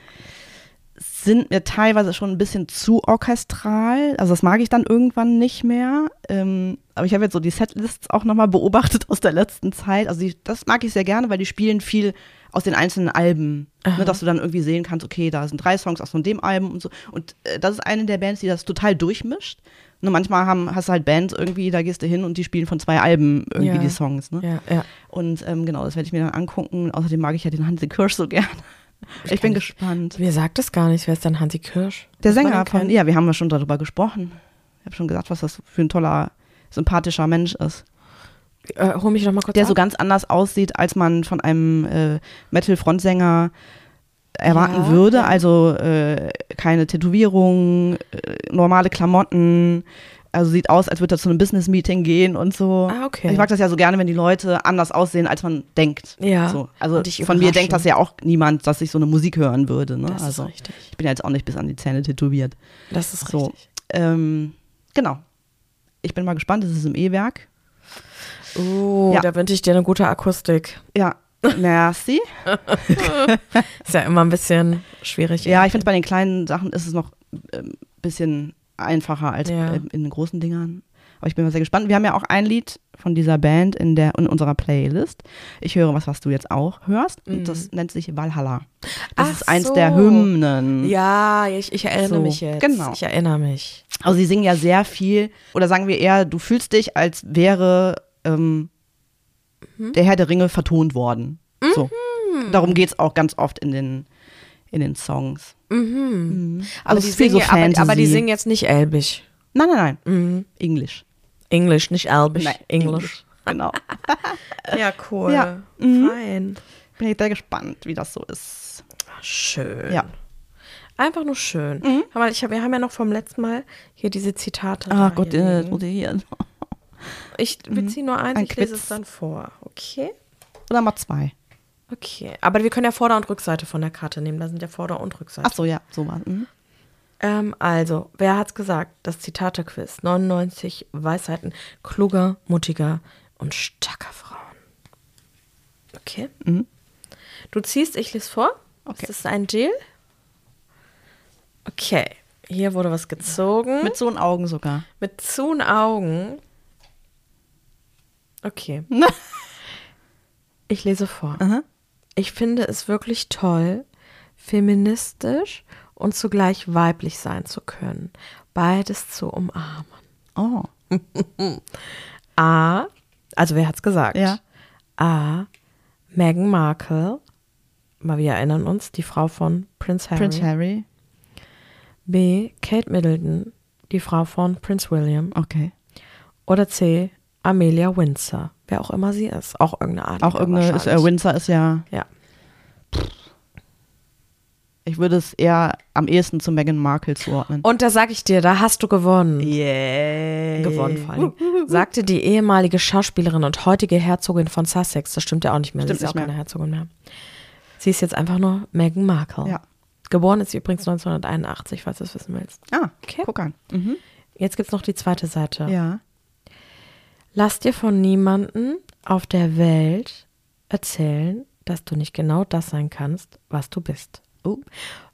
sind mir teilweise schon ein bisschen zu orchestral. Also das mag ich dann irgendwann nicht mehr. Ähm, aber ich habe jetzt so die Setlists auch nochmal beobachtet aus der letzten Zeit. Also die, das mag ich sehr gerne, weil die spielen viel aus den einzelnen Alben. Ne, dass du dann irgendwie sehen kannst, okay, da sind drei Songs aus von dem Album und so. Und äh, das ist eine der Bands, die das total durchmischt. Nur manchmal haben, hast du halt Bands irgendwie, da gehst du hin und die spielen von zwei Alben irgendwie Ja. die Songs. Ne? Ja, ja. Und ähm, genau, das werde ich mir dann angucken. Außerdem mag ich ja den Hansi Kirsch so gern. Ich, bin kann nicht- gespannt. Mir sagt es gar nicht, wer ist denn Hansi Kirsch? Der Sänger von, ja, wir haben ja schon darüber gesprochen. Ich habe schon gesagt, was das für ein toller, sympathischer Mensch ist. Äh, hol mich noch mal kurz Der ab. so ganz anders aussieht, als man von einem äh, Metal-Frontsänger erwarten Ja, würde. Also äh, keine Tätowierung, äh, normale Klamotten. Also sieht aus, als würde er zu einem Business-Meeting gehen und so. Ah, okay. Ich mag das ja so gerne, wenn die Leute anders aussehen, als man denkt. Ja, So. Also von mir denkt das ja auch niemand, dass ich so eine Musik hören würde. Ne? Das also ist richtig. ich bin ja jetzt auch nicht bis an die Zähne tätowiert. Das ist So, richtig. ähm, genau. Ich bin mal gespannt, es ist im E-Werk. Oh, Ja. da wünsche ich dir eine gute Akustik. Ja, merci. Ist ja immer ein bisschen schwierig. ja, ich finde, bei den kleinen Sachen ist es noch ein bisschen einfacher als Ja. in den großen Dingern. Aber ich bin mal sehr gespannt. Wir haben ja auch ein Lied von dieser Band in, der, in unserer Playlist. Ich höre was, was du jetzt auch hörst. Und das nennt sich Valhalla. Das Mhm. Ach ist eins so. der Hymnen. Ja, ich, ich erinnere So, mich jetzt. genau. Ich erinnere mich. Also sie singen ja sehr viel, oder sagen wir eher, du fühlst dich, als wäre ähm, Mhm. der Herr der Ringe vertont worden. So. Darum geht es auch ganz oft in den, in den Songs. Mhm. Aber, Also die singen, so aber, aber die singen jetzt nicht Elbisch. Nein, nein, nein. Mhm. Englisch. Englisch, nicht Elbisch. Nein, Englisch. Genau. Ja, cool. Ja. Mhm. Fein. Bin ich sehr gespannt, wie das so ist. Schön. Ja. Einfach nur schön. Mhm. Mal, ich hab, wir haben ja noch vom letzten Mal hier diese Zitate. Ah Gott, hier äh, jetzt muss ich hier. Ich beziehe nur eins, Ein ich lese Quiz. es dann vor. Okay? Oder mal zwei. Okay. Aber wir können ja Vorder- und Rückseite von der Karte nehmen. Da sind ja Vorder- und Rückseite. Ach so, ja, so war mhm. Ähm, also, wer hat's gesagt? Das Zitate-Quiz. 99 Weisheiten kluger, mutiger und starker Frauen. Okay. Mhm. Du ziehst, ich lese vor. Okay. Ist das ein Deal? Okay. Hier wurde was gezogen. Mit so einen Augen sogar. Mit zuen Augen. Okay. Ich lese vor. Aha. Ich finde es wirklich toll, feministisch und zugleich weiblich sein zu können. Beides zu umarmen. Oh. A. Also wer hat's gesagt? Ja. A. Meghan Markle, mal wir erinnern uns, die Frau von Prince Harry. Prince Harry. B. Kate Middleton, die Frau von Prince William. Okay. Oder C. Amelia Windsor, wer auch immer sie ist. Auch irgendeine Art. Auch irgendeine, ist, äh, Windsor ist ja, Ja. ich würde es eher am ehesten zu Meghan Markle zuordnen. Und da sag ich dir, da hast du gewonnen. Yeah. Gewonnen vor allem. Sagte die ehemalige Schauspielerin und heutige Herzogin von Sussex. Das stimmt ja auch nicht mehr. Stimmt sie ist nicht auch mehr. keine Herzogin mehr. Sie ist jetzt einfach nur Meghan Markle. Ja. Geboren ist sie übrigens 1981, falls du es wissen willst. Ah, Okay. guck an. Mhm. Jetzt gibt's noch die zweite Seite. Ja. Lass dir von niemandem auf der Welt erzählen, dass du nicht genau das sein kannst, was du bist. Oh.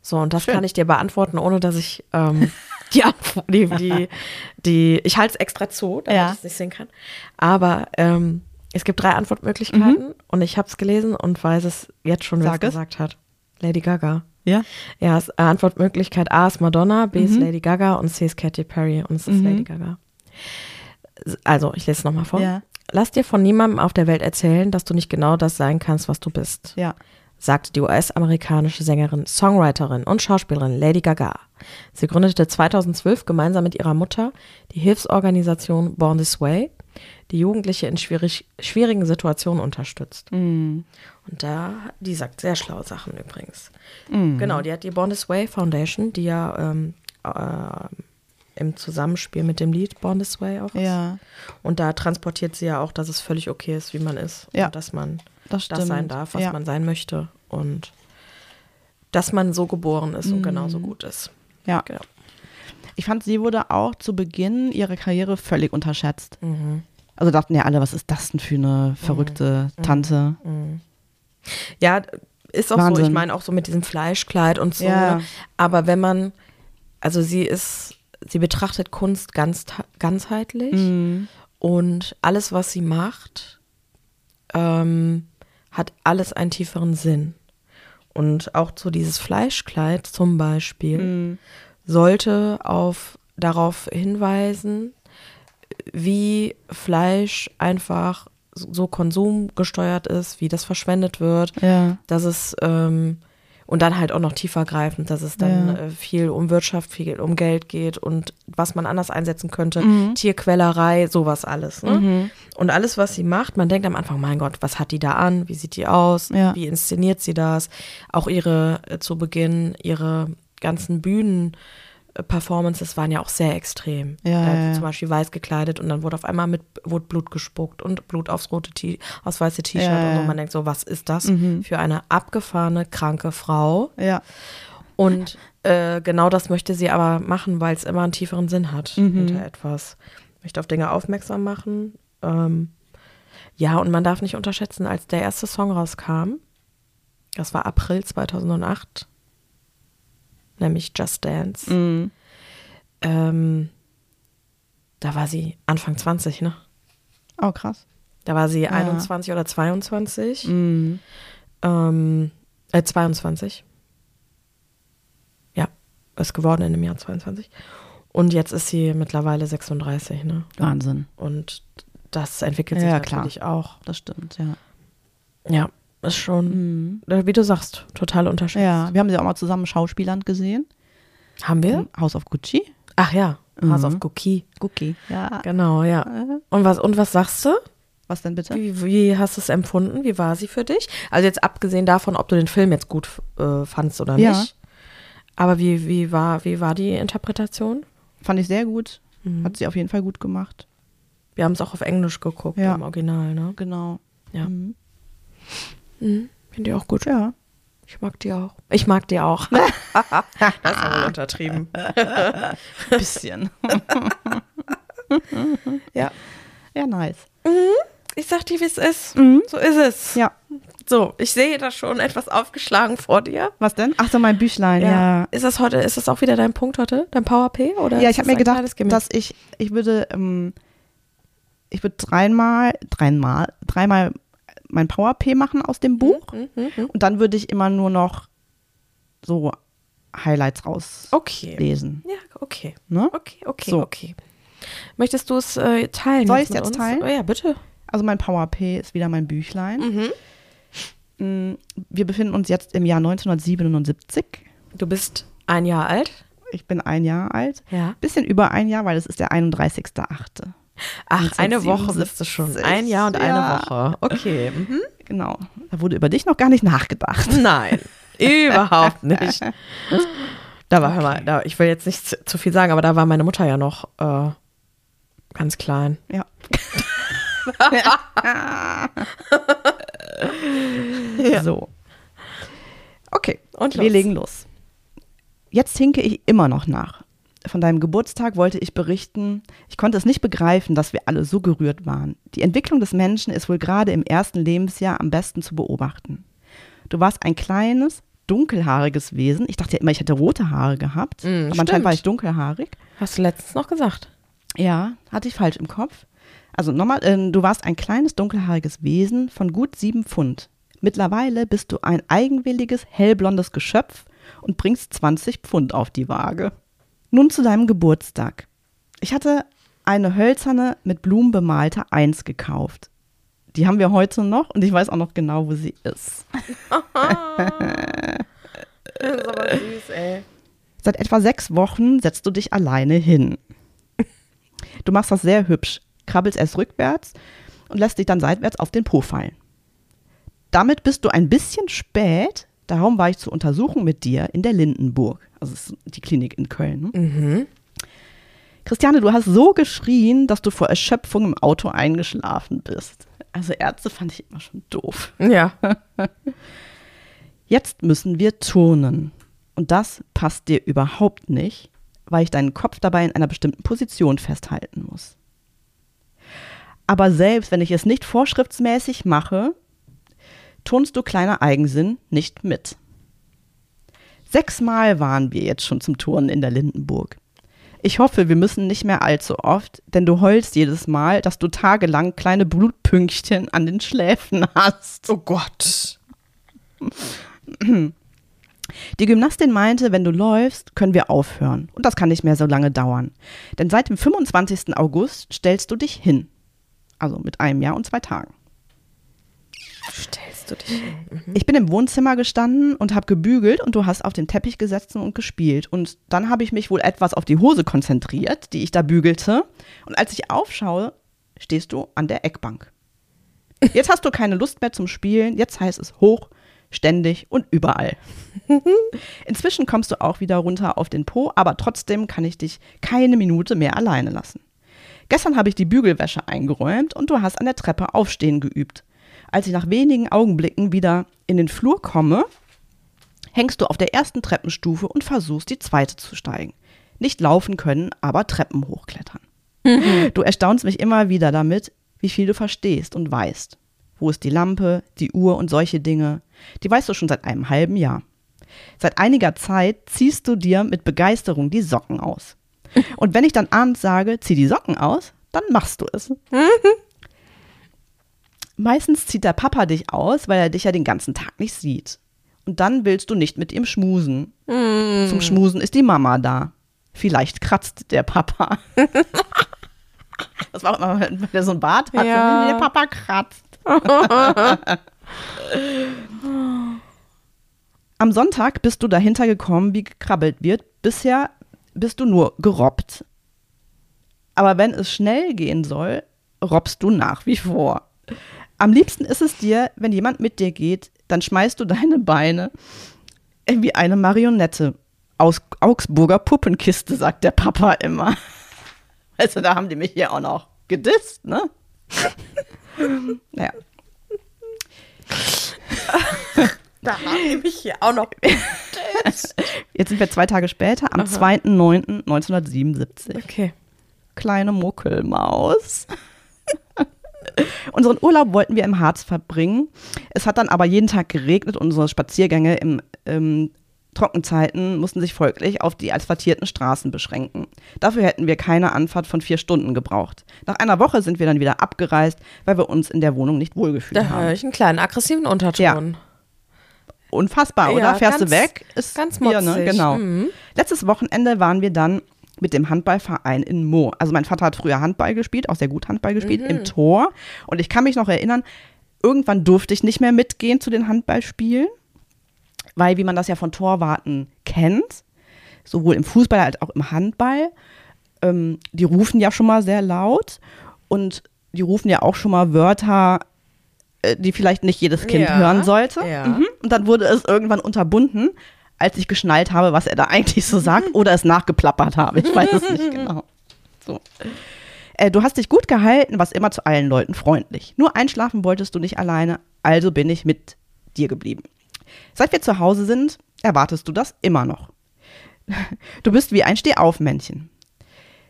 So, und das Schön. kann ich dir beantworten, ohne dass ich ähm, die Antwort, die, die, die, ich halte es extra zu, damit Ja. ich es nicht sehen kann. Aber ähm, es gibt drei Antwortmöglichkeiten und ich habe es gelesen und weiß es jetzt schon, wer es Mhm. Sag es. gesagt hat. Lady Gaga. Ja. Ja, es, äh, Antwortmöglichkeit A ist Madonna, B ist Mhm. Lady Gaga und C ist Katy Perry und es ist Mhm. Lady Gaga. Also, ich lese es nochmal vor. Ja. Lass dir von niemandem auf der Welt erzählen, dass du nicht genau das sein kannst, was du bist, Ja. sagte die US-amerikanische Sängerin, Songwriterin und Schauspielerin Lady Gaga. Sie gründete 2012 gemeinsam mit ihrer Mutter die Hilfsorganisation Born This Way, die Jugendliche in schwierig, schwierigen Situationen unterstützt. Mhm. Und da, die sagt sehr schlaue Sachen übrigens. Mhm. Genau, die hat die Born This Way Foundation, die ja ähm, äh, im Zusammenspiel mit dem Lied Born This Way auch ist. Ja. Und da transportiert sie ja auch, dass es völlig okay ist, wie man ist. Ja. Und dass man Das das sein darf, was ja. man sein möchte. Und dass man so geboren ist und genauso gut ist. Ja. Genau. Ich fand, sie wurde auch zu Beginn ihrer Karriere völlig unterschätzt. Mhm. Also dachten ja alle, was ist das denn für eine verrückte Tante? Ja, ist auch so. Ich Wahnsinn. meine auch so mit diesem Fleischkleid und so. Ja. ne? Aber wenn man, also sie ist, sie betrachtet Kunst ganz, ganzheitlich Mhm. und alles, was sie macht, ähm, hat alles einen tieferen Sinn. Und auch so dieses Fleischkleid zum Beispiel Mhm. sollte auf darauf hinweisen, wie Fleisch einfach so konsumgesteuert ist, wie das verschwendet wird, Ja. dass es ähm, und dann halt auch noch tiefergreifend, dass es dann Ja. äh, viel um Wirtschaft, viel um Geld geht und was man anders einsetzen könnte, Mhm. Tierquälerei, sowas alles. Ne? Mhm. Und alles, was sie macht, man denkt am Anfang, mein Gott, was hat die da an? Wie sieht die aus? Ja. Wie inszeniert sie das? Auch ihre, äh, zu Beginn, ihre ganzen Bühnen-Performances waren ja auch sehr extrem. Ja, da ja, zum Beispiel weiß gekleidet und dann wurde auf einmal mit wurde Blut gespuckt und Blut aufs rote T aufs weiße T-Shirt Ja, und so. Man denkt so, was ist das Mhm. für eine abgefahrene, kranke Frau? Ja. Und äh, genau das möchte sie aber machen, weil es immer einen tieferen Sinn hat Mhm. hinter etwas. Möchte auf Dinge aufmerksam machen. Ähm, ja, und man darf nicht unterschätzen, als der erste Song rauskam, das war April 2008, nämlich Just Dance, Mhm. ähm, da war sie Anfang 20, ne? Oh, krass. Da war sie Ja. 21 oder 22. Mhm. Ähm, äh, 22. Ja, ist geworden in dem Jahr 22. Und jetzt ist sie mittlerweile 36, ne? Wahnsinn. Und das entwickelt sich Ja, klar. natürlich auch. Das stimmt, ja. Ja, ist schon, Mhm. äh, wie du sagst, total unterschiedlich. Ja, wir haben sie auch mal zusammen Schauspielern gesehen. Haben wir? House of Gucci. Ach ja, House Mhm. of Cookie. Gucci. Ja. Genau, ja. Und was, und was sagst du? Was denn bitte? Wie, wie hast du es empfunden? Wie war sie für dich? Also jetzt abgesehen davon, ob du den Film jetzt gut äh, fandst oder Ja. nicht. Aber wie, wie, war, wie war die Interpretation? Fand ich sehr gut. Mhm. Hat sie auf jeden Fall gut gemacht. Wir haben es auch auf Englisch geguckt, Ja. im Original, ne? Genau. Ja. Mhm. Mhm. Finde ich auch gut. Ja. Ich mag die auch. Ich mag die auch. das ist aber untertrieben. Bisschen. Ja. Ja, nice. Ich sag dir, wie es ist. Mhm. So ist es. Ja. So, ich sehe da schon etwas aufgeschlagen vor dir. Was denn? Ach so, mein Büchlein, ja. Ist das heute, ist das auch wieder dein Punkt heute? Dein Power P? Oder Ja, ich habe mir gedacht, dass ich, ich würde, ähm, ich würde dreimal, dreimal, dreimal mein Power P machen aus dem Buch Mhm, mhm, mhm. und dann würde ich immer nur noch so Highlights Okay. rauslesen. Ja, okay. Ne? Okay, okay, So. okay. Möchtest du es äh, teilen? Soll ich's mit jetzt uns? teilen? Oh, ja, bitte. Also mein Power P ist wieder mein Büchlein. Mhm. Mm, Wir befinden uns jetzt im Jahr 1977. Du bist ein Jahr alt. Ich bin ein Jahr alt. Ja. Bisschen über ein Jahr, weil es ist der 31.8. Ach, eine Woche 1977. bist du schon. Ein Jahr und eine Ja. Woche. Okay. Mhm. Genau. Da wurde über dich noch gar nicht nachgedacht. Nein, überhaupt nicht. Da war, hör mal, da, ich will jetzt nicht zu, zu viel sagen, aber da war meine Mutter ja noch äh, ganz klein. Ja. So. Okay, Und wir los. legen los. Jetzt hinke ich immer noch nach. Von deinem Geburtstag wollte ich berichten. Ich konnte es nicht begreifen, dass wir alle so gerührt waren. Die Entwicklung des Menschen ist wohl gerade im ersten Lebensjahr am besten zu beobachten. Du warst ein kleines, dunkelhaariges Wesen. Ich dachte ja immer, ich hätte rote Haare gehabt. Mm, aber stimmt. anscheinend war ich dunkelhaarig. Hast du letztens noch gesagt? Ja, hatte ich falsch im Kopf. Also nochmal, äh, du warst ein kleines, dunkelhaariges Wesen von gut sieben Pfund. Mittlerweile bist du ein eigenwilliges, hellblondes Geschöpf und bringst 20 Pfund auf die Waage. Nun zu deinem Geburtstag. Ich hatte eine hölzerne, mit Blumen bemalte Eins gekauft. Die haben wir heute noch und ich weiß auch noch genau, wo sie ist. Das ist aber süß, ey. Seit etwa sechs Wochen setzt du dich alleine hin. Du machst das sehr hübsch, krabbelst erst rückwärts und lässt dich dann seitwärts auf den Po fallen. Damit bist du ein bisschen spät, darum war ich zur Untersuchung mit dir in der Lindenburg. Also die Klinik in Köln. Ne? Mhm. Christiane, du hast so geschrien, dass du vor Erschöpfung im Auto eingeschlafen bist. Also Ärzte fand ich immer schon doof. Ja. Jetzt müssen wir turnen. Und das passt dir überhaupt nicht, weil ich deinen Kopf dabei in einer bestimmten Position festhalten muss. Aber selbst wenn ich es nicht vorschriftsmäßig mache, turnst du kleiner Eigensinn nicht mit. Sechsmal waren wir jetzt schon zum Turnen in der Lindenburg. Ich hoffe, wir müssen nicht mehr allzu oft, denn du heulst jedes Mal, dass du tagelang kleine Blutpünktchen an den Schläfen hast. Oh Gott. Die Gymnastin meinte, wenn du läufst, können wir aufhören. Und das kann nicht mehr so lange dauern. Denn seit dem 25. August stellst du dich hin. Also mit einem Jahr und zwei Tagen. Du dich? Mhm. Ich bin im Wohnzimmer gestanden und habe gebügelt und du hast auf den Teppich gesessen und gespielt. Und dann habe ich mich wohl etwas auf die Hose konzentriert, die ich da bügelte. Und als ich aufschaue, stehst du an der Eckbank. Jetzt hast du keine Lust mehr zum Spielen. Jetzt heißt es hoch, ständig und überall. Inzwischen kommst du auch wieder runter auf den Po, aber trotzdem kann ich dich keine Minute mehr alleine lassen. Gestern habe ich die Bügelwäsche eingeräumt und du hast an der Treppe aufstehen geübt. Als ich nach wenigen Augenblicken wieder in den Flur komme, hängst du auf der ersten Treppenstufe und versuchst, die zweite zu steigen. Nicht laufen können, aber Treppen hochklettern. Du erstaunst mich immer wieder damit, wie viel du verstehst und weißt. Wo ist die Lampe, die Uhr und solche Dinge? Die weißt du schon seit einem halben Jahr. Seit einiger Zeit ziehst du dir mit Begeisterung die Socken aus. Und wenn ich dann abends sage, zieh die Socken aus, dann machst du es. Meistens zieht der Papa dich aus, weil er dich ja den ganzen Tag nicht sieht. Und dann willst du nicht mit ihm schmusen. Zum Schmusen ist die Mama da. Vielleicht kratzt der Papa. das war auch immer, wenn der so ein Bart hat, Ja. der Papa kratzt. Am Sonntag bist du dahinter gekommen, wie gekrabbelt wird. Bisher bist du nur gerobbt. Aber wenn es schnell gehen soll, robbst du nach wie vor. Am liebsten ist es dir, wenn jemand mit dir geht, dann schmeißt du deine Beine wie eine Marionette aus Augsburger Puppenkiste, sagt der Papa immer. Also da haben die mich hier auch noch gedisst, ne? naja. Da haben die mich hier auch noch. Jetzt sind wir zwei Tage später, am 2.9.1977. Okay. Kleine Muckelmaus. Unseren Urlaub wollten wir im Harz verbringen. Es hat dann aber jeden Tag geregnet. Unsere Spaziergänge im ähm, Trockenzeiten mussten sich folglich auf die asphaltierten Straßen beschränken. Dafür hätten wir keine Anfahrt von vier Stunden gebraucht. Nach einer Woche sind wir dann wieder abgereist, weil wir uns in der Wohnung nicht wohlgefühlt Da höre haben. ich einen kleinen aggressiven Unterton. Unfassbar, Ja, oder? Fährst ganz- du weg? Ist ganz hier, ne? motzig. Genau. Mhm. Letztes Wochenende waren wir dann mit dem Handballverein in Mo. Also mein Vater hat früher Handball gespielt, auch sehr gut Handball gespielt, im Tor. Und ich kann mich noch erinnern, irgendwann durfte ich nicht mehr mitgehen zu den Handballspielen, weil, wie man das ja von Torwarten kennt, sowohl im Fußball als auch im Handball, ähm, die rufen ja schon mal sehr laut und die rufen ja auch schon mal Wörter, äh, die vielleicht nicht jedes Kind Ja, hören sollte. ja. Mhm. Und dann wurde es irgendwann unterbunden, als ich geschnallt habe, was er da eigentlich so sagt oder es nachgeplappert habe. Ich weiß es nicht genau. So. Äh, du hast dich gut gehalten, was immer zu allen Leuten freundlich. Nur einschlafen wolltest du nicht alleine, also bin ich mit dir geblieben. Seit wir zu Hause sind, erwartest du das immer noch. Du bist wie ein Stehaufmännchen.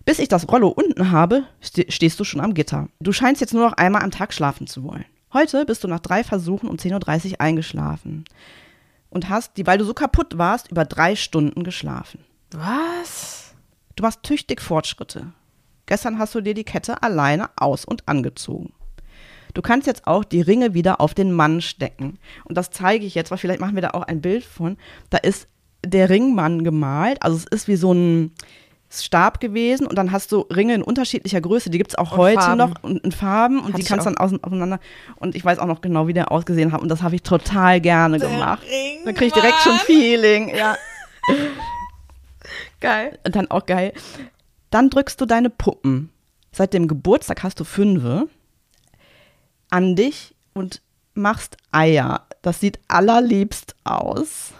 Bis ich das Rollo unten habe, ste stehst du schon am Gitter. Du scheinst jetzt nur noch einmal am Tag schlafen zu wollen. Heute bist du nach drei Versuchen um 10.30 Uhr eingeschlafen. Und hast, die, weil du so kaputt warst, über drei Stunden geschlafen. Was? Du machst tüchtig Fortschritte. Gestern hast du dir die Kette alleine aus- und angezogen. Du kannst jetzt auch die Ringe wieder auf den Mann stecken. Und das zeige ich jetzt, weil vielleicht machen wir da auch ein Bild von. Da ist der Ringmann gemalt. Also es ist wie so ein Stab gewesen und dann hast du Ringe in unterschiedlicher Größe. Die gibt es auch Und heute Farben. noch und in Farben und Hatte die kannst auch. dann außen, auseinander. Und ich weiß auch noch genau, wie der ausgesehen hat. Und das habe ich total gerne gemacht. Da kriege ich direkt schon Ringmann. Feeling. Ja. Geil. Und dann auch geil. Dann drückst du deine Puppen. Seit dem Geburtstag hast du fünfe an dich und machst Eier. Das sieht allerliebst aus.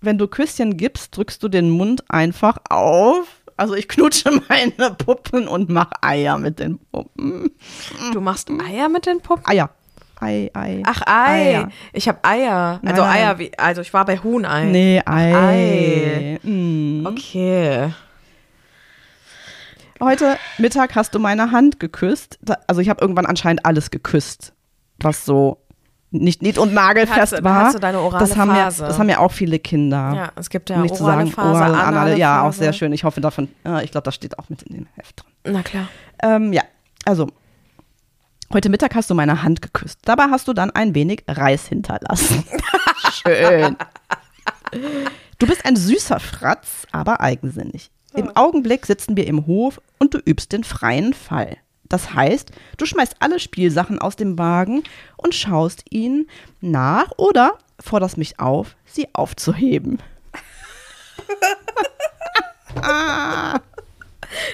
Wenn du Küsschen gibst, drückst du den Mund einfach auf. Also ich knutsche meine Puppen und mach Eier mit den Puppen. Du machst Eier mit den Puppen? Eier. Ei, Ei. Ach, Ei. Eier. Ich habe Eier. Also Nein. Eier wie, also ich war bei Huhnei. Nee, Ach, Ei. Mm. Okay. Heute Mittag hast du meine Hand geküsst. Also ich habe irgendwann anscheinend alles geküsst, was so nicht nied- und nagelfest Hast war. hast du deine orale das haben Phase? Ja, das haben ja auch viele Kinder. Ja, es gibt ja Um nicht zu orale sagen, Phase, orale, anale anale. Ja, auch Phase. sehr schön. Ich hoffe davon, ja, ich glaube, das steht auch mit in dem Heft drin. Na klar. Ähm, ja, also heute Mittag hast du meine Hand geküsst. Dabei hast du dann ein wenig Reis hinterlassen. schön. Du bist ein süßer Fratz, aber eigensinnig. Im Augenblick sitzen wir im Hof und du übst den freien Fall. Das heißt, du schmeißt alle Spielsachen aus dem Wagen und schaust ihnen nach oder forderst mich auf, sie aufzuheben.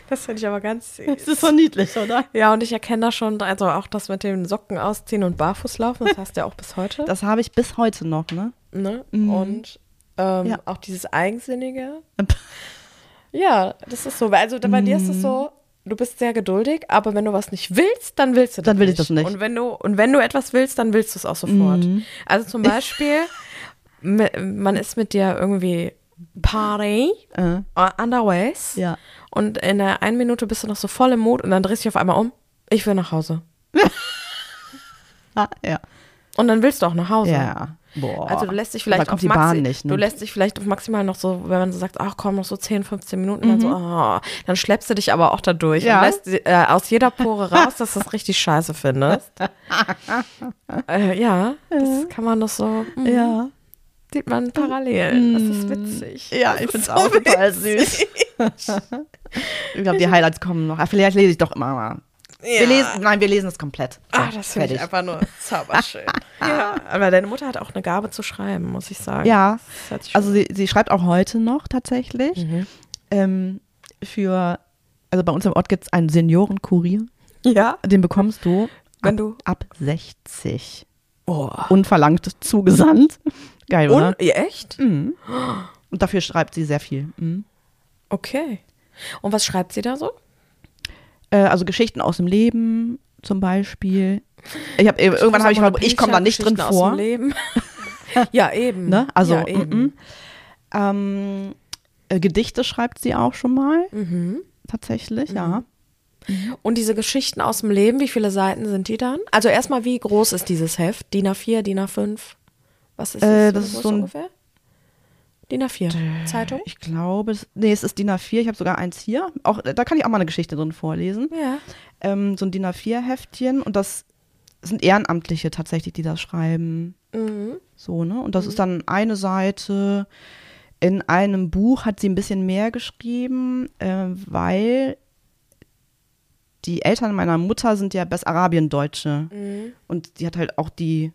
Das finde ich aber ganz süß. Das ist so niedlich, oder? Ja, und ich erkenne da schon, also auch das mit den Socken ausziehen und barfuß laufen, das hast du ja auch bis heute. Das habe ich bis heute noch, ne? ne? Und ähm, Ja. auch dieses Eigensinnige. Ja, das ist so. Also bei dir ist es so, du bist sehr geduldig, aber wenn du was nicht willst, dann willst du das Dann will ich nicht. das nicht. Und wenn du, und wenn du etwas willst, dann willst du es auch sofort. Also zum Beispiel, man ist mit dir irgendwie Party, Äh, uh, underways, ja. und in der einen Minute bist du noch so voll im Mut und dann drehst du dich auf einmal um, ich will nach Hause. Ah, ja. Und dann willst du auch nach Hause. Ja. Boah. Also du lässt dich vielleicht auf die Maxi Bahn nicht, ne? du lässt dich vielleicht auf maximal noch so, wenn man so sagt, ach komm, noch so 10, 15 Minuten, dann so, Mhm. oh, dann schleppst du dich aber auch da durch Ja. und lässt äh, aus jeder Pore raus, dass du es richtig scheiße findest. äh, ja, das kann man doch so, mm, ja. sieht man parallel. Das ist witzig. Ja, ich finde es so auch total witzig. süß. ich glaube, die Highlights kommen noch. Vielleicht lese ich doch immer mal. Wir Ja. lesen, nein, wir lesen es komplett. So, Ah, das finde ich einfach nur zauberschön. ja, aber deine Mutter hat auch eine Gabe zu schreiben, muss ich sagen. Ja, also sie, sie schreibt auch heute noch tatsächlich. Mhm. Ähm, für, also bei uns im Ort gibt es einen Seniorenkurier. ja. Den bekommst du, Wenn ab, du- ab 60. Oh. Unverlangt zugesandt. Geil, oder? Und, ja, echt? Mhm. Und dafür schreibt sie sehr viel. Mhm. Okay. Und was schreibt sie da so? Äh, also Geschichten aus dem Leben zum Beispiel. Ich hab, irgendwann habe ich mal, ich komme da nicht drin vor. Aus dem Leben. ja, eben. Ne? Also ja, eben. mm, mm. Ähm, äh, Gedichte schreibt sie auch schon mal. Mhm. Tatsächlich, ja. Und diese Geschichten aus dem Leben, wie viele Seiten sind die dann? Also erstmal, wie groß ist dieses Heft? DIN A4, DIN A5? Was ist das, Äh, das eine ist so ungefähr? DIN A4. Zeitung? Ich glaube, es- nee, es ist DIN A4. Ich habe sogar eins hier. Auch, da kann ich auch mal eine Geschichte drin vorlesen. Ja. Ähm, so ein DIN A4-Heftchen. Und das sind Ehrenamtliche tatsächlich, die das schreiben. Mhm. So, ne? Und das ist dann eine Seite In einem Buch hat sie ein bisschen mehr geschrieben, äh, weil die Eltern meiner Mutter sind ja Bessarabien-Deutsche. Und die hat halt auch die,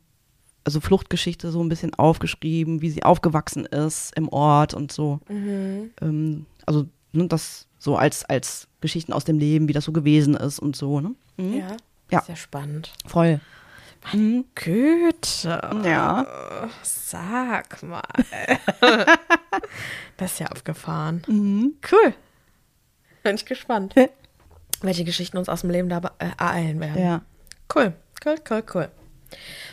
also Fluchtgeschichte so ein bisschen aufgeschrieben, wie sie aufgewachsen ist im Ort und so. Ähm, also ne, das so als, als Geschichten aus dem Leben, wie das so gewesen ist und so. Ne? Mhm. Ja. Ja. Sehr spannend. Voll. Mhm. Güte. Ja. Sag mal. das ist ja aufgefahren. Mhm. Cool. Bin ich gespannt, welche Geschichten uns aus dem Leben da äh, ereilen werden. Ja. Cool, cool, cool, cool.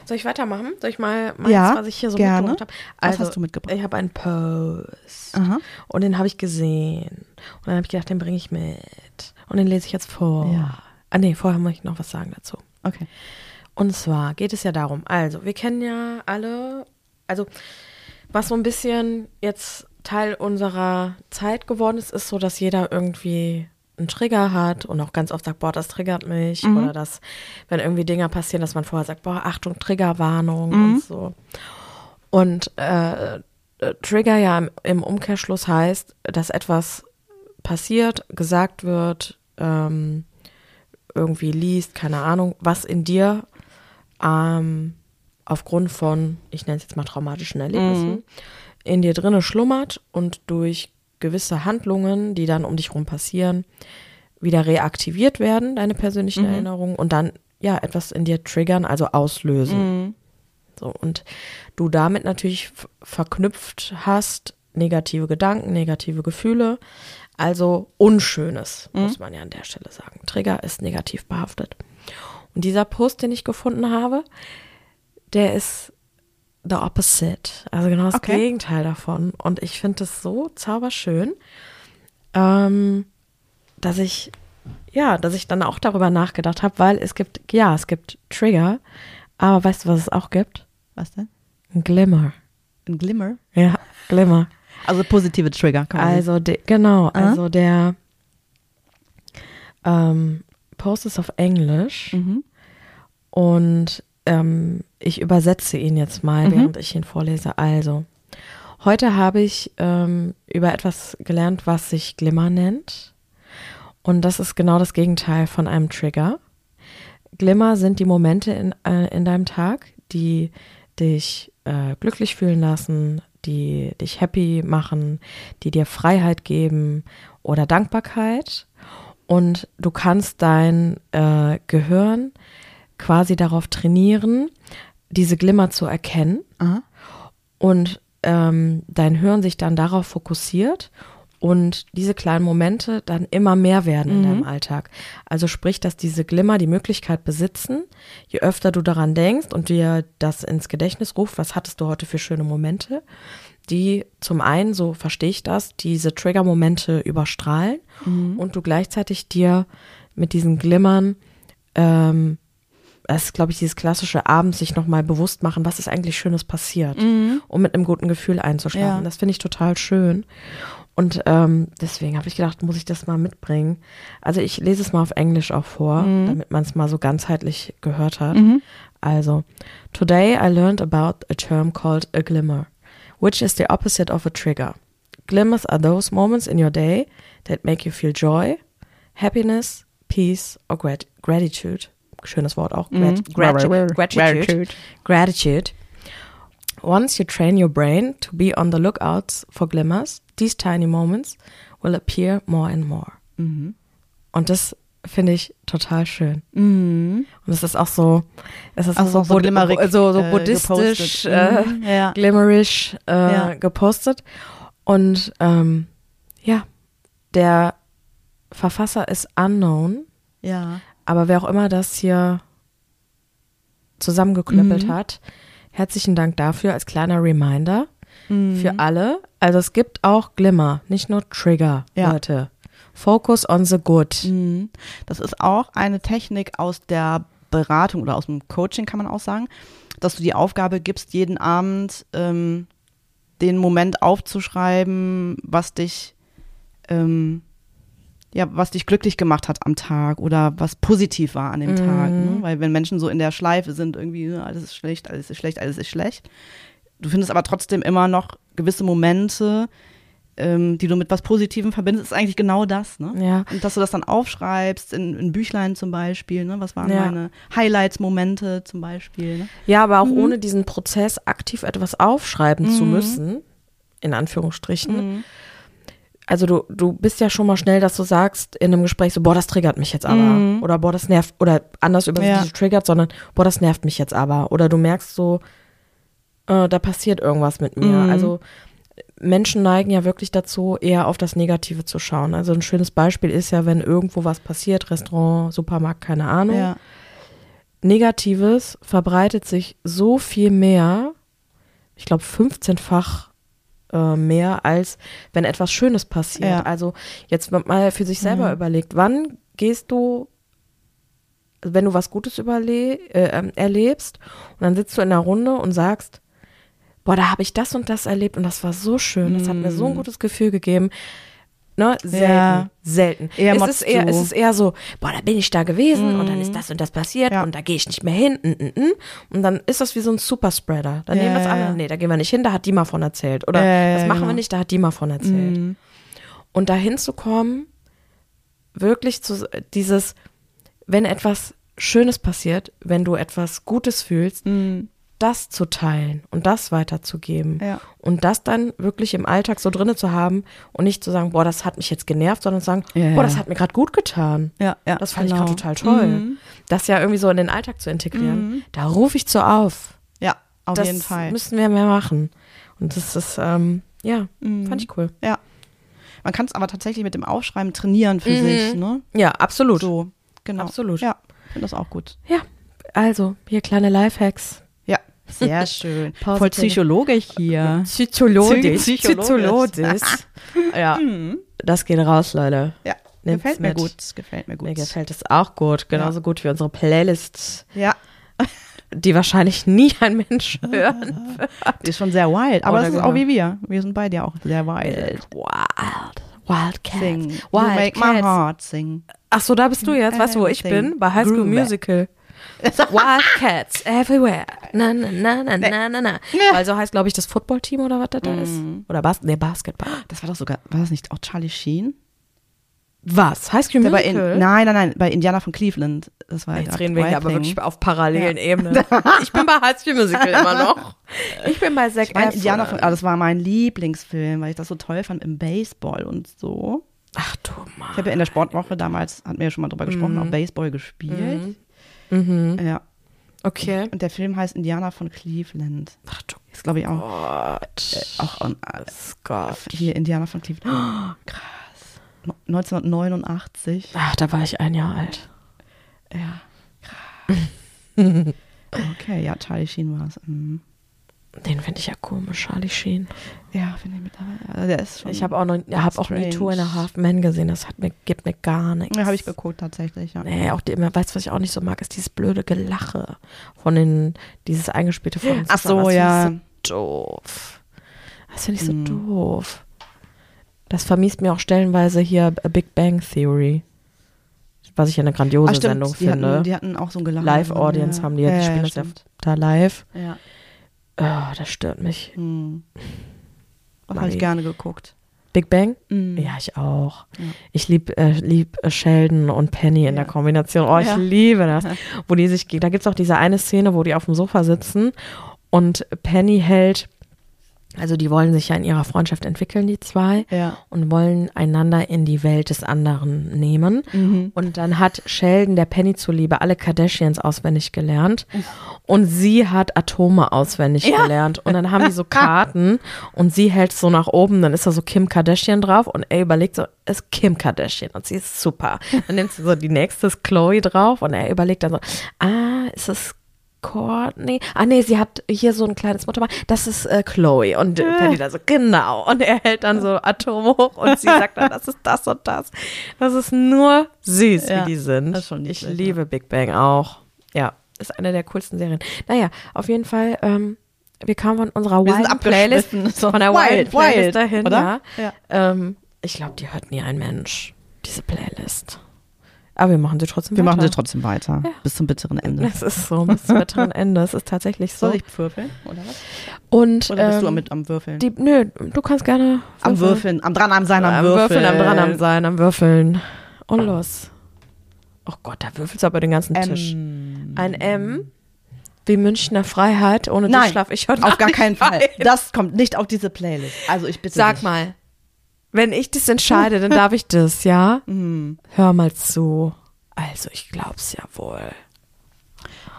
Soll ich weitermachen? Soll ich mal meins, Ja, was ich hier so gerne. mitgebracht habe? Was hast du mitgebracht? Ich habe einen Post. Aha. Und den habe ich gesehen. Und dann habe ich gedacht, den bringe ich mit. Und den lese ich jetzt vor. Ja. Ah nee, vorher muss ich noch was sagen dazu. Okay. Und zwar geht es ja darum, also wir kennen ja alle, also was so ein bisschen jetzt Teil unserer Zeit geworden ist, ist so, dass jeder irgendwie einen Trigger hat und auch ganz oft sagt, boah, das triggert mich. Oder dass, wenn irgendwie Dinge passieren, dass man vorher sagt, boah, Achtung, Triggerwarnung und so. Und äh, Trigger ja im, im Umkehrschluss heißt, dass etwas passiert, gesagt wird, ähm, irgendwie liest, keine Ahnung, was in dir ähm, aufgrund von, ich nenne es jetzt mal traumatischen Erlebnissen, in dir drinne schlummert und durch gewisse Handlungen, die dann um dich rum passieren, wieder reaktiviert werden, deine persönlichen Erinnerungen und dann ja etwas in dir triggern, also auslösen. So, und du damit natürlich verknüpft hast negative Gedanken, negative Gefühle, also Unschönes, muss man ja an der Stelle sagen. Trigger ist negativ behaftet. Und dieser Post, den ich gefunden habe, der ist the opposite, also genau das Okay. Gegenteil davon. Und ich finde es so zauberschön, ähm, dass ich ja, dass ich dann auch darüber nachgedacht habe, weil es gibt, ja, es gibt Trigger, aber weißt du, was es auch gibt? Was denn? Ein Glimmer. Ein Glimmer. Ja, Glimmer. Also positive Trigger. Kann man Also, de, genau, also der ähm, Post ist auf Englisch Mhm. und ähm, ich übersetze ihn jetzt mal, während ich ihn vorlese. Also, heute habe ich ähm, über etwas gelernt, was sich Glimmer nennt. Und das ist genau das Gegenteil von einem Trigger. Glimmer sind die Momente in, äh, in deinem Tag, die dich äh, glücklich fühlen lassen, die dich happy machen, die dir Freiheit geben oder Dankbarkeit. Und du kannst dein äh, Gehirn quasi darauf trainieren, diese Glimmer zu erkennen Aha. und ähm, dein Hirn sich dann darauf fokussiert und diese kleinen Momente dann immer mehr werden in deinem Alltag. Also sprich, dass diese Glimmer die Möglichkeit besitzen, je öfter du daran denkst und dir das ins Gedächtnis ruft, was hattest du heute für schöne Momente, die zum einen, so verstehe ich das, diese Trigger-Momente überstrahlen und du gleichzeitig dir mit diesen Glimmern ähm, das ist, glaube ich, dieses klassische abends sich nochmal bewusst machen, was ist eigentlich Schönes passiert, um mit einem guten Gefühl einzuschlafen. Ja. Das finde ich total schön. Und ähm, deswegen habe ich gedacht, muss ich das mal mitbringen. Also ich lese es mal auf Englisch auch vor, damit man es mal so ganzheitlich gehört hat. Also, today I learned about a term called a glimmer, which is the opposite of a trigger. Glimmers are those moments in your day that make you feel joy, happiness, peace or grat gratitude. Schönes Wort auch. Grat gratu- gratitude. Gratitude. Once you train your brain to be on the lookouts for glimmers, these tiny moments will appear more and more. Und das finde ich total schön. Mhm. Und es ist auch so, es ist so, auch so bud- glimmerig, so, so äh, buddhistisch, gepostet. äh, Mhm, ja. glimmerish äh, Ja. gepostet. Und ähm, ja, der Verfasser ist unknown, Ja. Aber wer auch immer das hier zusammengeklöppelt Mhm. hat, herzlichen Dank dafür als kleiner Reminder Mhm. für alle. Also es gibt auch Glimmer, nicht nur Trigger, Ja. Leute. Focus on the good. Mhm. Das ist auch eine Technik aus der Beratung oder aus dem Coaching, kann man auch sagen, dass du die Aufgabe gibst, jeden Abend ähm, den Moment aufzuschreiben, was dich, ähm, ja, was dich glücklich gemacht hat am Tag oder was positiv war an dem Mhm. Tag. Ne? Weil wenn Menschen so in der Schleife sind, irgendwie, ne, alles ist schlecht, alles ist schlecht, alles ist schlecht. Du findest aber trotzdem immer noch gewisse Momente, ähm, die du mit was Positivem verbindest, ist eigentlich genau das, ne? Ja. Und dass du das dann aufschreibst, in, in Büchlein zum Beispiel, ne? Was waren Ja. meine Highlights-Momente zum Beispiel, ne? Ja, aber auch ohne diesen Prozess aktiv etwas aufschreiben zu Mhm. müssen, in Anführungsstrichen. Also du, du bist ja schon mal schnell, dass du sagst in einem Gespräch so, boah, das triggert mich jetzt aber. Mhm. Oder boah, das nervt, oder anders über Ja. triggert, sondern boah, das nervt mich jetzt aber. Oder du merkst so, äh, da passiert irgendwas mit mir. Mhm. Also Menschen neigen ja wirklich dazu, eher auf das Negative zu schauen. Also ein schönes Beispiel ist ja, wenn irgendwo was passiert, Restaurant, Supermarkt, keine Ahnung. Ja. Negatives verbreitet sich so viel mehr, ich glaube 15-fach äh, mehr, als wenn etwas Schönes passiert. Ja. Also jetzt mal für sich selber Mhm. überlegt, wann gehst du, wenn du was Gutes überle äh, ähm, erlebst und dann sitzt du in der Runde und sagst, boah, da habe ich das und das erlebt und das war so schön, das hat mir so ein Mhm. gutes Gefühl gegeben. Ne, selten, Ja. selten. Eher es, ist eher, du. es ist eher so, boah, da bin ich da gewesen und dann Mhm. ist das und das passiert Ja. und da gehe ich nicht mehr hin. mm, mm, mm. Und dann ist das wie so ein Superspreader. Dann Ja, nehmen das andere, nee, da gehen wir nicht hin, da hat die mal von erzählt. Oder das machen wir genau. nicht, da hat die mal von erzählt. Mhm. Und dahin zu kommen, wirklich zu dieses, wenn etwas Schönes passiert, wenn du etwas Gutes fühlst, Mhm. Das zu teilen und das weiterzugeben. Ja. Und das dann wirklich im Alltag so drinne zu haben und nicht zu sagen, boah, das hat mich jetzt genervt, sondern zu sagen, Ja, boah, das hat mir gerade gut getan. Ja, ja. Das fand genau. ich gerade total toll. Mhm. Das ja irgendwie so in den Alltag zu integrieren. Mhm. Da rufe ich zu auf. Ja, auf das jeden Fall. müssen wir mehr machen. Und das ist, ähm, ja, Mhm. fand ich cool. Ja. Man kann es aber tatsächlich mit dem Aufschreiben trainieren für Mhm. sich, ne? Ja, absolut. So, genau. Absolut. Ja, ich finde das auch gut. Ja, also, hier kleine Lifehacks. Ja, sehr schön. Positive. Voll psychologisch hier. Psychologisch. Psychologisch. Psychologisch. ja, Mhm. das geht raus, Leute. Ja, Nehmt's gefällt mir mit. gut. Gefällt mir gut. Mir gefällt es auch gut. Genauso gut wie unsere Playlist, Ja, die wahrscheinlich nie ein Mensch hören die ist schon sehr wild. Aber das ist genau. auch wie wir. Wir sind beide auch sehr wild. wird. Wild. Wildcats. Sing. You Wild make my Cats. heart sing. Ach so, da bist du jetzt. Weißt du, wo ich bin? Bei High School. Musical. Wildcats everywhere. Na, na, na, na, na, na, na. Weil so heißt, glaube ich, das Footballteam oder was das da ist. Oder Bas nee, Basketball. Das war doch sogar, war das nicht auch Charlie Sheen? Was? High School Der bei in, Musical? nein, nein, nein, bei Indiana von Cleveland. Das war Jetzt reden wir hier aber wirklich auf parallelen Ebenen. Ich bin bei High School Musical immer noch. Ich bin bei Zac Ich. Indiana von, ah, das war mein Lieblingsfilm, weil ich das so toll fand im Baseball und so. Ach du Mann. Ich habe ja in der Sportwoche damals, hatten wir ja schon mal drüber gesprochen, auch Baseball gespielt. Mhm. Ja. Okay. Und der Film heißt Indiana von Cleveland. Ach du Ist, glaube ich, auch, Gott. auch on, äh, Gott. hier Indiana von Cleveland. Oh, krass. No- 1989. Ach, da war ich ein Jahr alt. Ja. Okay, ja, Charlie Sheen war es. Mhm. Den finde ich ja komisch, Charlie Sheen. Ja, finde ich mittlerweile. Also der ist schon. Ich habe auch noch, hab auch nie Two and a Half Men gesehen. Das hat mir, gibt mir gar nichts. Ja, habe ich geguckt, tatsächlich, ja. Nee, auch die, immer, weißt du, was ich auch nicht so mag, ist dieses blöde Gelache von den, dieses eingespielte von. Ach so, ja. Das so doof. Das finde ich so Hm. doof. Das vermisst mir auch stellenweise hier A Big Bang Theory. Was ich ja eine grandiose stimmt, Sendung die finde. hatten, die hatten auch so ein Gelachen. Live-Audience haben die, ja, die spielen das ja da live. Ja. Oh, das stört mich. Hm. Habe ich gerne geguckt. Big Bang? Mhm. Ja, ich auch. Ja. Ich liebe äh, lieb äh, Sheldon und Penny in Ja. der Kombination. Oh, ich Ja. liebe das. Wo die sich, da gibt es auch diese eine Szene, wo die auf dem Sofa sitzen und Penny hält, also die wollen sich ja in ihrer Freundschaft entwickeln, die zwei, Ja. und wollen einander in die Welt des anderen nehmen. Mhm. Und dann hat Sheldon der Penny zuliebe alle Kardashians auswendig gelernt und sie hat Atome auswendig gelernt. Und dann haben die so Karten und sie hält so nach oben, dann ist da so Kim Kardashian drauf und er überlegt so, ist Kim Kardashian und sie ist super. Dann nimmt sie so die nächste ist Chloe drauf und er überlegt dann so, ah, ist es Courtney? Ah nee, sie hat hier so ein kleines Motto. Das ist äh, Chloe und äh, Penny da so genau und er hält dann so Atome hoch und sie sagt dann, das ist das und das. Das ist nur süß, Ja, wie die sind. das ist schon ich niedlich, liebe Big Bang auch. Ja, ist eine der coolsten Serien. Naja, auf jeden Fall. Ähm, wir kamen von unserer Wir sind Wild Playlist, abgeschwiffen. So, von der wild, Wild dahin, oder? ja. Ja. Ähm, ich glaube, die hört nie ein Mensch, diese Playlist. Aber wir machen sie trotzdem Wir weiter. machen sie trotzdem weiter. Bis zum bitteren Ende. Das ist so, bis zum bitteren Ende. Das ist tatsächlich so. Soll ich würfeln? Oder was? Und Oder bist du ähm, mit am Würfeln? die, nö, du kannst gerne am Würfeln. Am dran am sein, am, am Würfeln. Würfeln, am dran am sein, am Würfeln. Und los. Oh Gott, da würfelst du aber den ganzen Tisch. Ähm, Ein M wie Münchner Freiheit. Ohne dich Nein, schlaf ich heute auf gar keinen Fall. ein. Das kommt nicht auf diese Playlist. Also ich bitte Sag dich. mal, wenn ich das entscheide, dann darf ich das, ja? Hm, Hör mal zu. Also, ich glaub's ja wohl.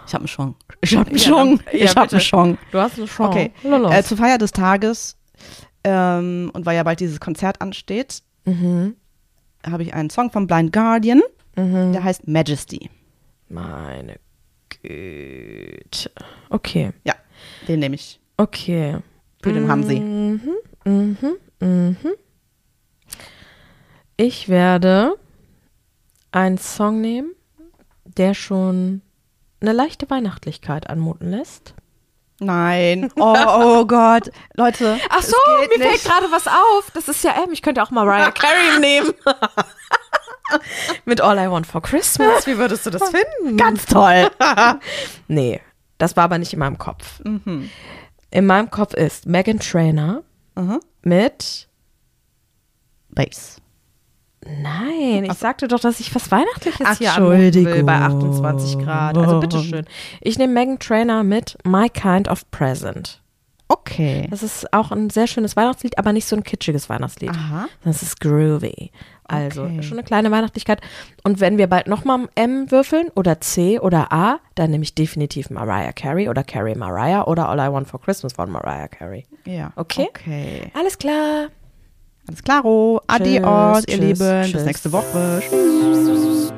Ich habe einen Chance. Ich habe einen Ja, dann- ja, Ich habe bitte. eine Chance. Du hast eine Chance. Okay. Äh, zur Feier des Tages ähm, und weil ja bald dieses Konzert ansteht, mhm. habe ich einen Song von Blind Guardian, Mhm. der heißt Majesty. Meine Güte. Okay. Ja, den nehme ich. Okay. Für den Hansi. Mhm, mhm, mhm. Ich werde einen Song nehmen, der schon eine leichte Weihnachtlichkeit anmuten lässt. Nein. Oh, oh Gott. Leute. Ach so, mir geht fällt nicht. gerade was auf. Das ist ja M. Ich könnte auch Mariah Carey nehmen. Mit All I Want for Christmas. Wie würdest du das finden? Ganz toll. Nee, das war aber nicht in meinem Kopf. mhm. In meinem Kopf ist Megan Trainer Mhm. mit Bass. Nein, ich sagte doch, dass ich was Weihnachtliches Ach, hier anmuten will Entschuldigung. bei 28 Grad. Also bitteschön. Ich nehme Megan Trainer mit My Kind of Present. Okay. Das ist auch ein sehr schönes Weihnachtslied, aber nicht so ein kitschiges Weihnachtslied. Aha. Das ist groovy. Also Okay. schon eine kleine Weihnachtlichkeit. Und wenn wir bald nochmal M würfeln oder C oder A, dann nehme ich definitiv Mariah Carey oder Carey Mariah oder All I Want for Christmas von Mariah Carey. Ja. Okay. Okay. Alles klar. Alles klaro. Adios, Tschüss, ihr Lieben. tschüss. Bis nächste Woche. Tschüss.